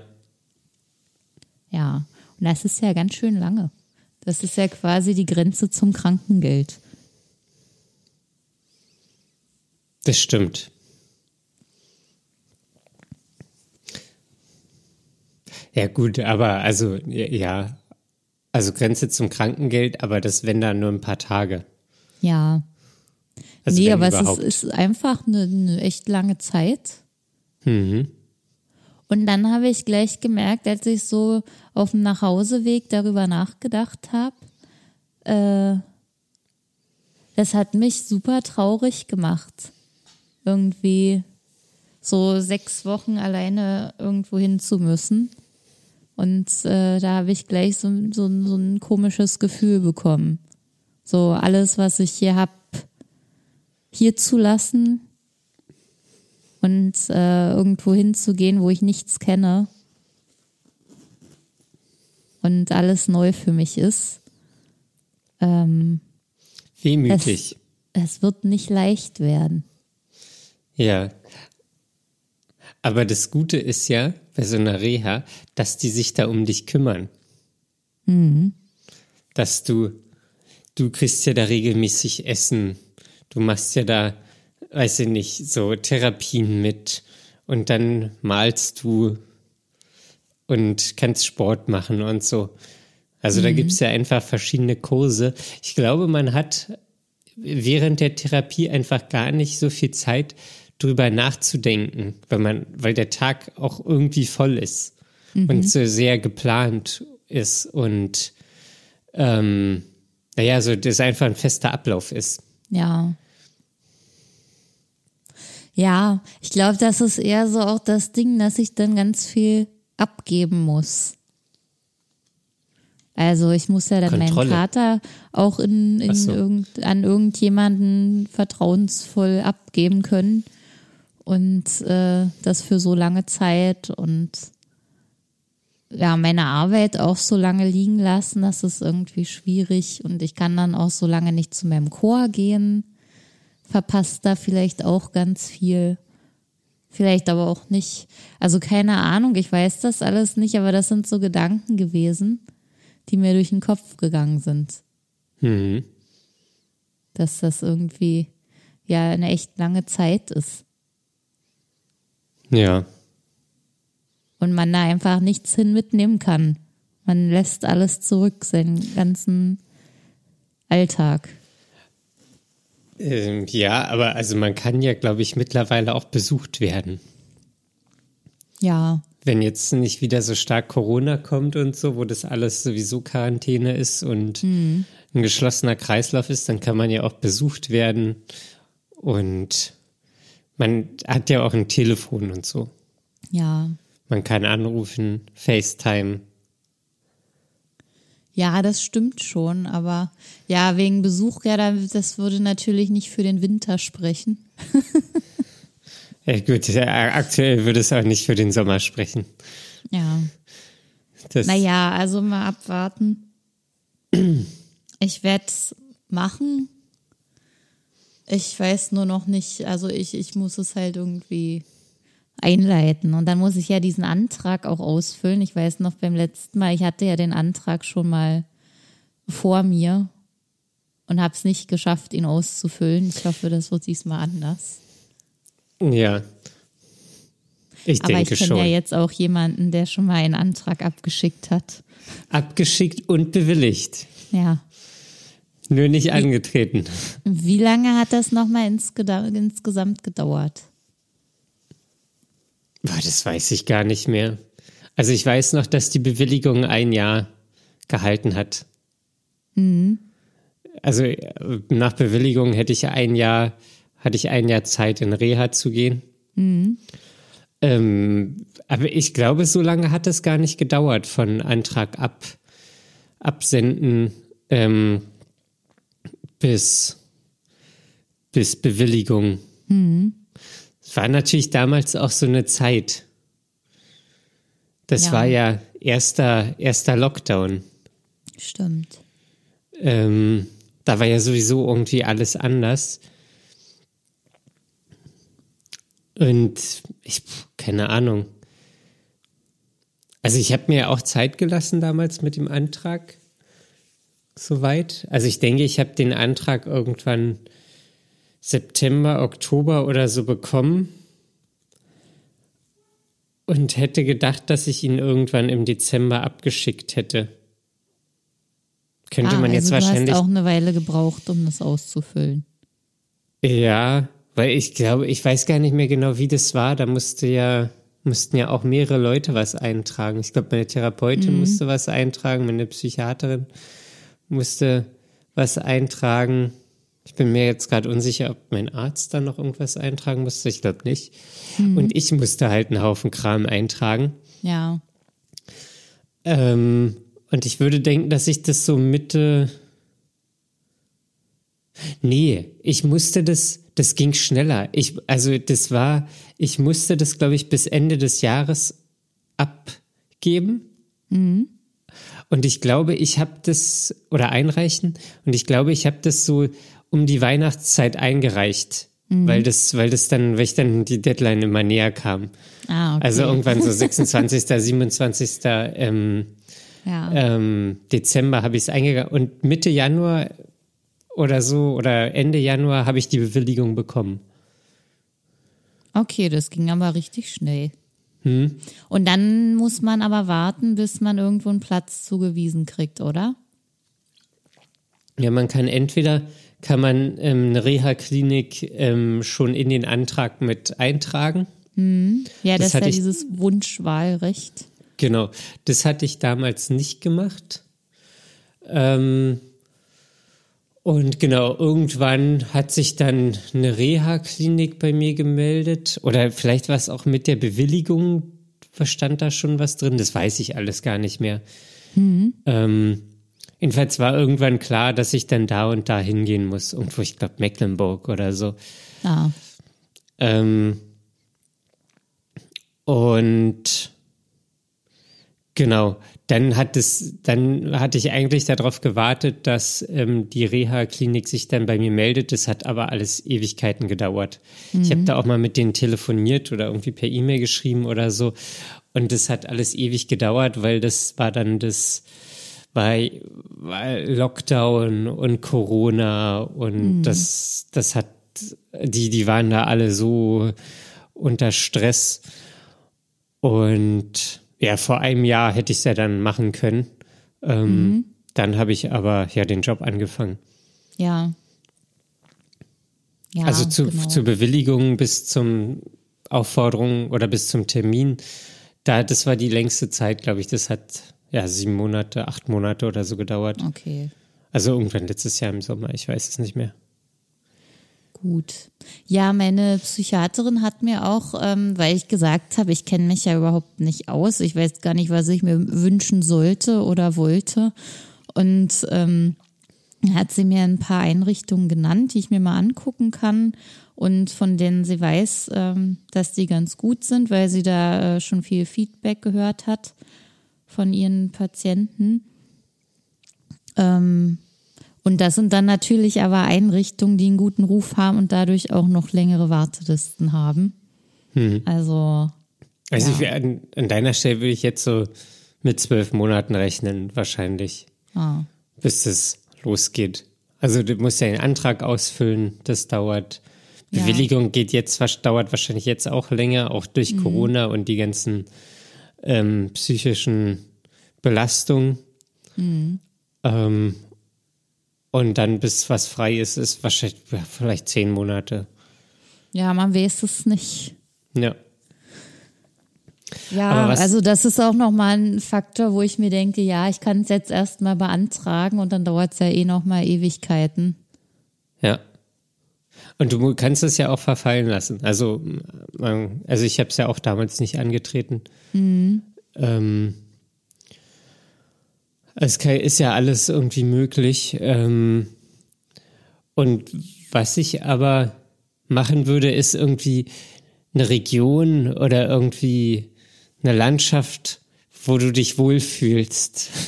B: Ja. Und das ist ja ganz schön lange. Das ist ja quasi die Grenze zum Krankengeld.
A: Das stimmt. Ja, gut, aber also, ja, also Grenze zum Krankengeld, aber das wenn dann nur ein paar Tage.
B: Ja.
A: Also
B: nee, aber es
A: überhaupt.
B: ist, ist einfach eine, eine echt lange Zeit.
A: Mhm.
B: Und dann habe ich gleich gemerkt, als ich so auf dem Nachhauseweg darüber nachgedacht habe, äh, das hat mich super traurig gemacht. Irgendwie so sechs Wochen alleine irgendwo hin zu müssen. Und äh, da habe ich gleich so, so, so ein komisches Gefühl bekommen. So alles, was ich hier hab, hier zu lassen und äh, irgendwo hinzugehen, wo ich nichts kenne und alles neu für mich ist. Ähm,
A: Wehmütig.
B: es wird nicht leicht werden.
A: Ja. Aber das Gute ist ja bei so einer Reha, dass die sich da um dich kümmern. Dass du, du kriegst ja da regelmäßig Essen. Du machst ja da, weiß ich nicht, so Therapien mit. Und dann malst du und kannst Sport machen und so. Also da gibt's ja einfach verschiedene Kurse. Ich glaube, man hat während der Therapie einfach gar nicht so viel Zeit, drüber nachzudenken, weil man, weil der Tag auch irgendwie voll ist und so sehr geplant ist und ähm, naja, so das einfach ein fester Ablauf ist.
B: Ja. Ja, ich glaube, das ist eher so auch das Ding, dass ich dann ganz viel abgeben muss. Also ich muss ja dann
A: Kontrolle.
B: meinen Kater auch in, in
A: so.
B: irgend, an irgendjemanden vertrauensvoll abgeben können und äh, das für so lange Zeit und ja, meine Arbeit auch so lange liegen lassen, das ist irgendwie schwierig. Und ich kann dann auch so lange nicht zu meinem Chor gehen, verpasst da vielleicht auch ganz viel, vielleicht aber auch nicht. Also keine Ahnung, ich weiß das alles nicht, aber das sind so Gedanken gewesen, die mir durch den Kopf gegangen sind,
A: Mhm.
B: dass das irgendwie ja eine echt lange Zeit ist
A: Ja.
B: und man da einfach nichts hin mitnehmen kann. Man lässt alles zurück, seinen ganzen Alltag.
A: Ähm, ja, aber also man kann ja, glaube ich, mittlerweile auch besucht werden.
B: Ja,
A: Wenn jetzt nicht wieder so stark Corona kommt und so, wo das alles sowieso Quarantäne ist und ein geschlossener Kreislauf ist, dann kann man ja auch besucht werden. Und man hat ja auch ein Telefon und so.
B: ja.
A: Man kann anrufen, FaceTime.
B: Ja, das stimmt schon, aber ja, wegen Besuch, ja, da- das würde natürlich nicht für den Winter sprechen.
A: Ja, gut, ja, aktuell würde es auch nicht für den Sommer sprechen.
B: Ja.
A: Das,
B: Naja, also mal abwarten. Ich werde es machen. Ich weiß nur noch nicht, also ich, ich muss es halt irgendwie einleiten. Und dann muss ich ja diesen Antrag auch ausfüllen. Ich weiß noch beim letzten Mal, ich hatte ja den Antrag schon mal vor mir und habe es nicht geschafft, ihn auszufüllen. Ich hoffe, das wird diesmal anders.
A: Ja. Ich
B: Aber ich
A: denke
B: kenne
A: schon.
B: ja jetzt auch jemanden, der schon mal einen Antrag abgeschickt hat.
A: Abgeschickt und bewilligt.
B: Ja.
A: Nur nicht angetreten.
B: Wie lange hat das nochmal insgesamt gedauert?
A: Boah, das weiß ich gar nicht mehr. Also ich weiß noch, dass die Bewilligung ein Jahr gehalten hat.
B: Mhm.
A: Also äh, nach Bewilligung hätte ich ein Jahr, hatte ich ein Jahr Zeit, in Reha zu gehen.
B: Mhm.
A: Ähm, aber ich glaube, so lange hat es gar nicht gedauert von Antrag ab, absenden ähm, bis, bis Bewilligung.
B: Mhm.
A: Es war natürlich damals auch so eine Zeit. Das
B: Ja.
A: war ja erster, erster Lockdown.
B: Stimmt.
A: Ähm, da war ja sowieso irgendwie alles anders. Und ich, keine Ahnung. Also ich habe mir auch Zeit gelassen damals mit dem Antrag. Soweit. Also ich denke, ich habe den Antrag irgendwann September, Oktober oder so bekommen. Und hätte gedacht, dass ich ihn irgendwann im Dezember abgeschickt hätte. Könnte
B: ah,
A: man
B: also
A: jetzt
B: du
A: wahrscheinlich.
B: hast auch eine Weile gebraucht, um das auszufüllen.
A: Ja, weil ich glaube, ich weiß gar nicht mehr genau, wie das war. Da musste ja, mussten ja auch mehrere Leute was eintragen. Ich glaube, meine Therapeutin musste was eintragen, meine Psychiaterin musste was eintragen. Ich bin mir jetzt gerade unsicher, ob mein Arzt da noch irgendwas eintragen musste. Ich glaube nicht. Und ich musste halt einen Haufen Kram eintragen.
B: Ja.
A: Ähm, und ich würde denken, dass ich das so Mitte. Nee, ich musste das, das ging schneller. Ich, also das war, ich musste das, glaube ich, bis Ende des Jahres abgeben. Und ich glaube, ich habe das, oder einreichen, und ich glaube, ich habe das so um die Weihnachtszeit eingereicht. Weil das, weil das dann, weil ich dann die Deadline immer näher kam.
B: Ah, okay.
A: Also irgendwann so 26., 27. Ähm,
B: ja.
A: ähm, Dezember habe ich es eingegangen und Mitte Januar oder so oder Ende Januar habe ich die Bewilligung bekommen.
B: Okay, das ging aber richtig schnell.
A: Hm?
B: Und dann muss man aber warten, bis man irgendwo einen Platz zugewiesen kriegt, oder?
A: Ja, man kann entweder kann man ähm, eine Reha-Klinik ähm, schon in den Antrag mit eintragen.
B: Ja,
A: Das
B: das, ist ja
A: ich-
B: dieses Wunschwahlrecht.
A: Genau, das hatte ich damals nicht gemacht. Ähm, und genau, irgendwann hat sich dann eine Reha-Klinik bei mir gemeldet. Oder vielleicht war es auch mit der Bewilligung, verstand da schon was drin? Das weiß ich alles gar nicht mehr. Ähm, jedenfalls war irgendwann klar, dass ich dann da und da hingehen muss. Irgendwo, ich glaube, Mecklenburg oder so.
B: Ah,
A: Ähm, und genau, dann hat es, dann hatte ich eigentlich darauf gewartet, dass ähm, die Reha-Klinik sich dann bei mir meldet. Das hat aber alles Ewigkeiten gedauert. Ich habe da auch mal mit denen telefoniert oder irgendwie per E-Mail geschrieben oder so. Und das hat alles ewig gedauert, weil das war dann das, war Lockdown und Corona und das, das hat, die, die waren da alle so unter Stress. Und ja, vor einem Jahr hätte ich es ja dann machen können. Ähm, Dann habe ich aber ja den Job angefangen.
B: ja. Ja,
A: also zu,
B: genau.
A: zur Bewilligung bis zum Aufforderung oder bis zum Termin, da das war die längste Zeit, glaube ich. Das hat ja sieben Monate, acht Monate oder so gedauert.
B: Okay,
A: Also irgendwann letztes Jahr im Sommer, ich weiß es nicht mehr.
B: Gut. Ja, meine Psychiaterin hat mir auch, ähm, weil ich gesagt habe, ich kenne mich ja überhaupt nicht aus, ich weiß gar nicht, was ich mir wünschen sollte oder wollte. Und ähm, hat sie mir ein paar Einrichtungen genannt, die ich mir mal angucken kann und von denen sie weiß, ähm, dass die ganz gut sind, weil sie da äh, schon viel Feedback gehört hat von ihren Patienten. Ähm, und das sind dann natürlich aber Einrichtungen, die einen guten Ruf haben und dadurch auch noch längere Wartelisten haben. Also
A: Also
B: Ja.
A: ich, an, an deiner Stelle würde ich jetzt so mit zwölf Monaten rechnen, wahrscheinlich,
B: ah,
A: bis es losgeht. Also du musst ja den Antrag ausfüllen, das dauert.
B: Ja.
A: Bewilligung geht jetzt, dauert wahrscheinlich jetzt auch länger, auch durch Corona und die ganzen ähm, psychischen Belastungen. Ähm, und dann bis was frei ist, ist wahrscheinlich ja, vielleicht zehn Monate.
B: ja, man weiß es nicht.
A: Ja.
B: Ja, also das ist auch nochmal ein Faktor, wo ich mir denke, ja, ich kann es jetzt erstmal beantragen und dann dauert es ja eh nochmal Ewigkeiten.
A: Ja. Und du kannst es ja auch verfallen lassen. Also, also ich habe es ja auch damals nicht angetreten. Mhm. Ähm, es ist ja alles irgendwie möglich. Ähm, und was ich aber machen würde, ist irgendwie eine Region oder irgendwie eine Landschaft, wo du dich wohlfühlst.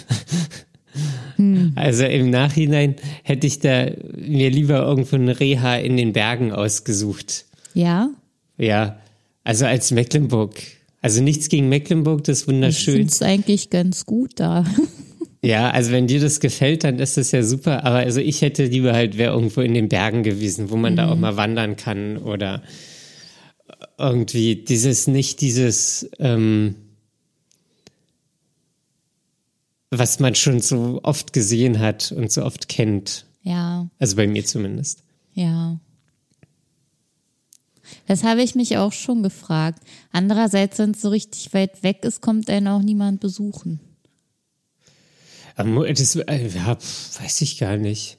A: Hm. Also im Nachhinein hätte ich da mir lieber irgendwo eine Reha in den Bergen ausgesucht.
B: Ja?
A: Ja, also als Mecklenburg. Also nichts gegen Mecklenburg, das ist wunderschön. Ich finde
B: es eigentlich ganz gut da.
A: Ja, also wenn dir das gefällt, dann ist das ja super. Aber also ich hätte lieber halt, wäre irgendwo in den Bergen gewesen, wo man mhm. da auch mhm. mal wandern kann oder irgendwie dieses, nicht dieses, ähm, was man schon so oft gesehen hat und so oft kennt.
B: Ja.
A: Also bei mir zumindest.
B: Ja. Das habe ich mich auch schon gefragt. Andererseits, wenn es so richtig weit weg ist, kommt einen auch niemand besuchen.
A: Das äh, ja, weiß ich gar nicht.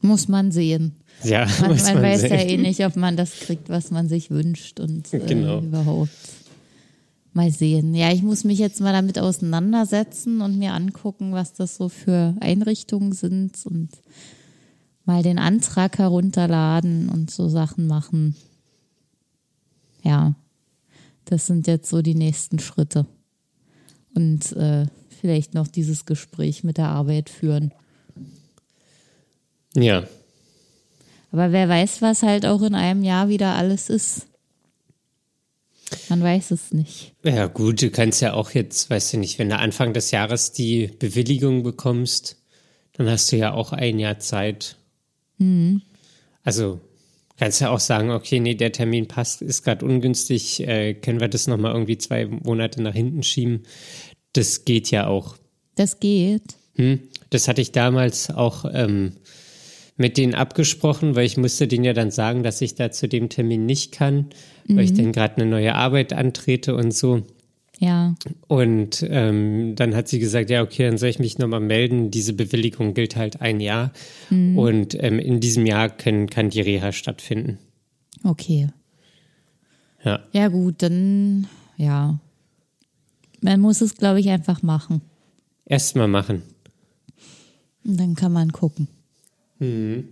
B: Muss man sehen.
A: Ja,
B: man,
A: man,
B: man weiß
A: sehen.
B: ja eh nicht, ob man das kriegt, was man sich wünscht und äh, genau. überhaupt. Mal sehen. Ja, ich muss mich jetzt mal damit auseinandersetzen und mir angucken, was das so für Einrichtungen sind und mal den Antrag herunterladen und so Sachen machen ja, das sind jetzt so die nächsten Schritte. Und äh, vielleicht noch dieses Gespräch mit der Arbeit führen.
A: Ja.
B: Aber wer weiß, was halt auch in einem Jahr wieder alles ist. Man weiß es nicht.
A: Ja, gut, du kannst ja auch jetzt, weißt du nicht, wenn du Anfang des Jahres die Bewilligung bekommst, dann hast du ja auch ein Jahr Zeit. Mhm. Also Kannst ja auch sagen, okay, nee, der Termin passt, ist gerade ungünstig, äh, können wir das nochmal irgendwie zwei Monate nach hinten schieben. Das geht ja auch.
B: Das geht.
A: Hm, das hatte ich damals auch ähm, mit denen abgesprochen, weil ich musste denen ja dann sagen, dass ich da zu dem Termin nicht kann, mhm. weil ich mhm. dann gerade eine neue Arbeit antrete und so.
B: Ja.
A: Und ähm, dann hat sie gesagt, ja, okay, dann soll ich mich nochmal melden. Diese Bewilligung gilt halt ein Jahr. Mhm. Und ähm, in diesem Jahr können, kann die Reha stattfinden.
B: Okay.
A: Ja.
B: Ja, gut, dann ja. Man muss es, glaube ich, einfach machen.
A: Erstmal machen.
B: Und dann kann man gucken.
A: Mhm.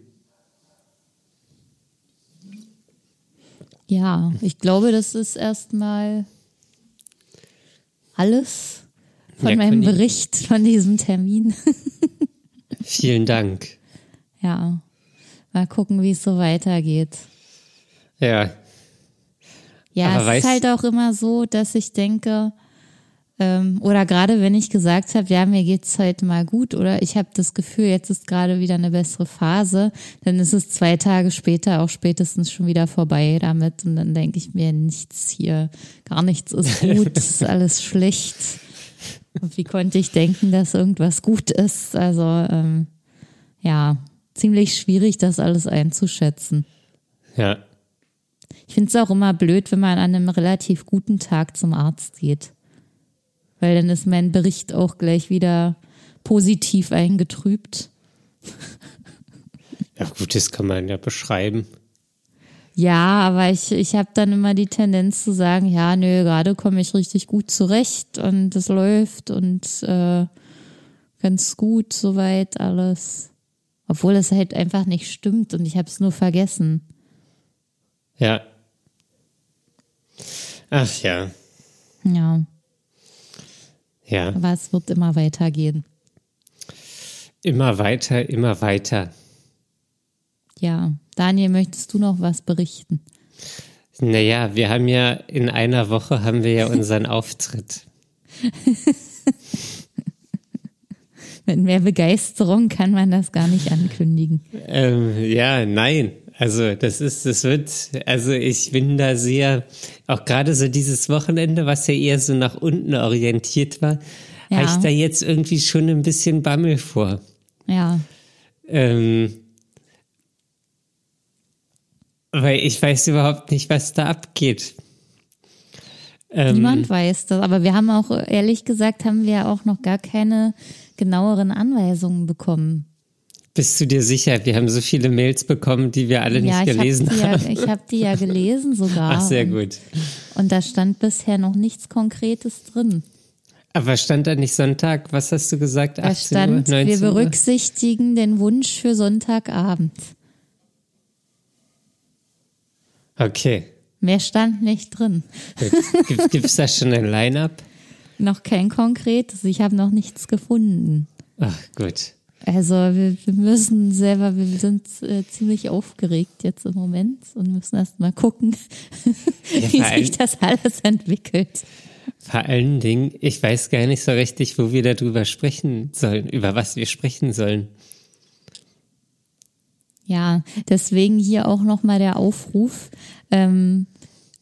B: Ja, ich glaube, das ist erstmal alles von ja, meinem Bericht von diesem Termin.
A: Vielen Dank.
B: Ja, mal gucken, wie es so weitergeht.
A: Ja.
B: Ja, Aber es ist halt auch immer so, dass ich denke, ähm, oder gerade wenn ich gesagt habe, ja, mir geht's heute mal gut oder ich habe das Gefühl, jetzt ist gerade wieder eine bessere Phase, dann ist es zwei Tage später auch spätestens schon wieder vorbei damit und dann denke ich mir, nichts hier, gar nichts ist gut, ist alles schlecht. Und wie konnte ich denken, dass irgendwas gut ist? Also ähm, ja, ziemlich schwierig, das alles einzuschätzen.
A: Ja.
B: Ich finde es auch immer blöd, wenn man an einem relativ guten Tag zum Arzt geht weil dann ist mein Bericht auch gleich wieder positiv eingetrübt.
A: Ja, gut, das kann man ja beschreiben.
B: Ja, aber ich, ich habe dann immer die Tendenz zu sagen, ja, nö, gerade komme ich richtig gut zurecht und es läuft und äh, ganz gut soweit alles. Obwohl es halt einfach nicht stimmt und ich habe es nur vergessen.
A: Ja. Ach ja.
B: Ja.
A: Ja.
B: Aber es wird immer weitergehen.
A: Immer weiter, immer weiter.
B: Ja, Daniel, möchtest du noch was berichten?
A: Naja, wir haben ja in einer Woche haben wir ja unseren Auftritt.
B: Mit mehr Begeisterung kann man das gar nicht ankündigen.
A: Ähm, ja, nein. Also das ist, das wird, also ich bin da sehr, auch gerade so dieses Wochenende, was ja eher so nach unten orientiert war, ja. habe ich da jetzt irgendwie schon ein bisschen Bammel vor.
B: Ja.
A: Ähm, Weil ich weiß überhaupt nicht, was da abgeht.
B: Ähm, Niemand weiß das, aber wir haben auch, ehrlich gesagt, haben wir auch noch gar keine genaueren Anweisungen bekommen.
A: Bist du dir sicher? Wir haben so viele Mails bekommen, die wir alle ja, nicht gelesen
B: hab
A: haben.
B: Ja, ich habe die ja gelesen sogar.
A: Ach, sehr gut.
B: Und, da stand bisher noch nichts Konkretes drin.
A: Aber stand da nicht Sonntag? Was hast du gesagt? 18
B: da stand,
A: Uhr,
B: wir berücksichtigen Uhr? den Wunsch für Sonntagabend.
A: Okay.
B: Mehr stand nicht drin.
A: Gibt es da schon ein Line-up?
B: noch kein konkretes. Ich habe noch nichts gefunden.
A: Ach, gut.
B: Also wir, wir müssen selber, wir sind äh, ziemlich aufgeregt jetzt im Moment und müssen erst mal gucken, ja, wie sich das alles entwickelt.
A: Vor allen Dingen, ich weiß gar nicht so richtig, wo wir darüber sprechen sollen, über was wir sprechen sollen.
B: Ja, deswegen hier auch nochmal der Aufruf. Ähm,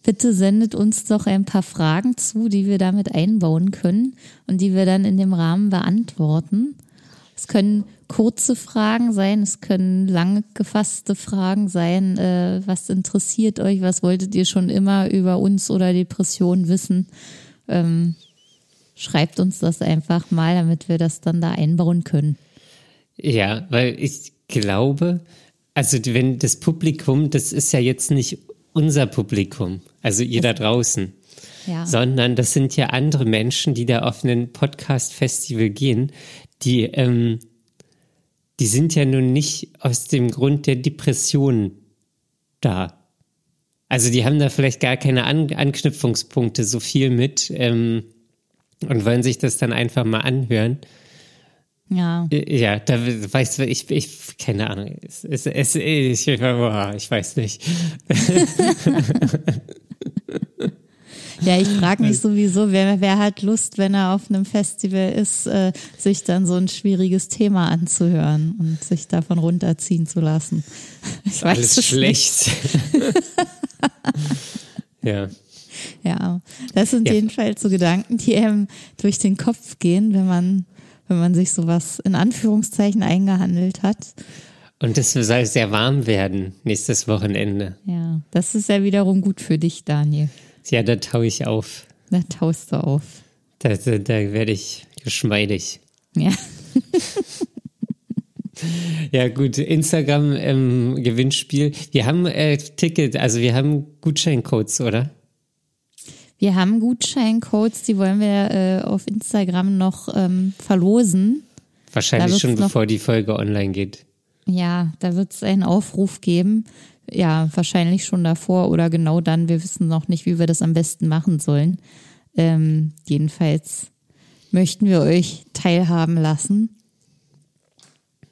B: bitte sendet uns doch ein paar Fragen zu, die wir damit einbauen können und die wir dann in dem Rahmen beantworten. Es können kurze Fragen sein, es können lange gefasste Fragen sein. Äh, was interessiert euch? Was wolltet ihr schon immer über uns oder Depressionen wissen? Ähm, schreibt uns das einfach mal, damit wir das dann da einbauen können.
A: Ja, weil ich glaube, also wenn das Publikum, das ist ja jetzt nicht unser Publikum, also ihr da draußen, ja. sondern das sind ja andere Menschen, die da auf einen Podcast-Festival gehen, die, ähm, die sind ja nun nicht aus dem Grund der Depression da. Also die haben da vielleicht gar keine An Anknüpfungspunkte so viel mit ähm, und wollen sich das dann einfach mal anhören.
B: Ja.
A: Äh, ja, da weißt du, ich, ich, keine Ahnung, es, es, es, ich, ich weiß nicht.
B: Ja, ich frage mich sowieso, wer, wer hat Lust, wenn er auf einem Festival ist, äh, sich dann so ein schwieriges Thema anzuhören und sich davon runterziehen zu lassen.
A: Ich weiß Alles schlecht. ja.
B: Ja, das sind ja. jedenfalls so Gedanken, die einem durch den Kopf gehen, wenn man, wenn man sich sowas in Anführungszeichen eingehandelt hat.
A: Und es soll sehr warm werden nächstes Wochenende.
B: Ja, das ist ja wiederum gut für dich, Daniel.
A: Ja, da taue ich auf.
B: Da taust du auf.
A: Da, da, da werde ich geschmeidig.
B: Ja.
A: ja, gut. Instagram ähm, Gewinnspiel. Wir haben äh, Ticket, also wir haben Gutscheincodes, oder?
B: Wir haben Gutscheincodes, die wollen wir äh, auf Instagram noch ähm, verlosen.
A: Wahrscheinlich schon bevor die Folge online geht.
B: Ja, da wird es einen Aufruf geben ja, wahrscheinlich schon davor oder genau dann. Wir wissen noch nicht, wie wir das am besten machen sollen. Ähm, jedenfalls möchten wir euch teilhaben lassen.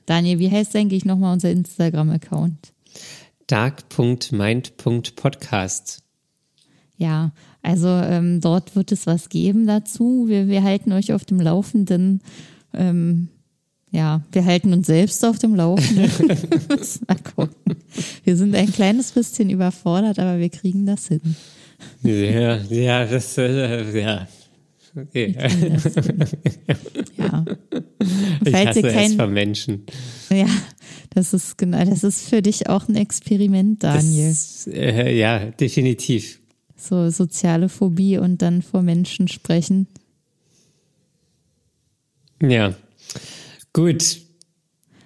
B: Daniel, wie heißt eigentlich nochmal unser Instagram-Account?
A: dark.mind.podcast.
B: Ja, also ähm, dort wird es was geben dazu. Wir, wir halten euch auf dem Laufenden. Ähm, ja, wir halten uns selbst auf dem Laufenden. Mal gucken. Wir sind ein kleines bisschen überfordert, aber wir kriegen das hin.
A: Ja, ja, das, äh, ja. Okay.
B: ja.
A: Ich Falls hasse kein, es von Menschen.
B: Ja, das ist genau, das ist für dich auch ein Experiment, Daniel. Das,
A: äh, ja, definitiv.
B: So soziale Phobie und dann vor Menschen sprechen.
A: Ja. Gut.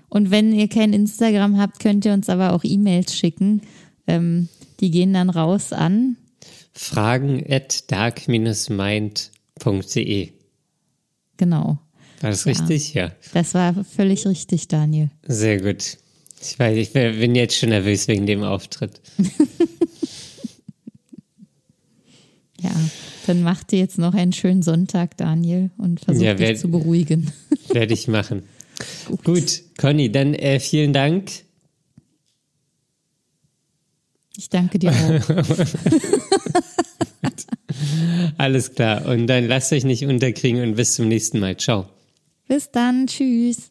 B: Und wenn ihr kein Instagram habt, könnt ihr uns aber auch E-Mails schicken. Ähm, die gehen dann raus an
A: fragen at dark-mind.de.
B: Genau.
A: War das ja. richtig? Ja.
B: Das war völlig richtig, Daniel.
A: Sehr gut. Ich, weiß, ich bin jetzt schon nervös wegen dem Auftritt.
B: ja, dann macht ihr jetzt noch einen schönen Sonntag, Daniel, und versucht ja, werd, dich zu beruhigen.
A: Werde ich machen. Gut, Gut Conny, dann äh, vielen Dank.
B: Ich danke dir auch.
A: Alles klar. Und dann lasst euch nicht unterkriegen und bis zum nächsten Mal. Ciao.
B: Bis dann. Tschüss.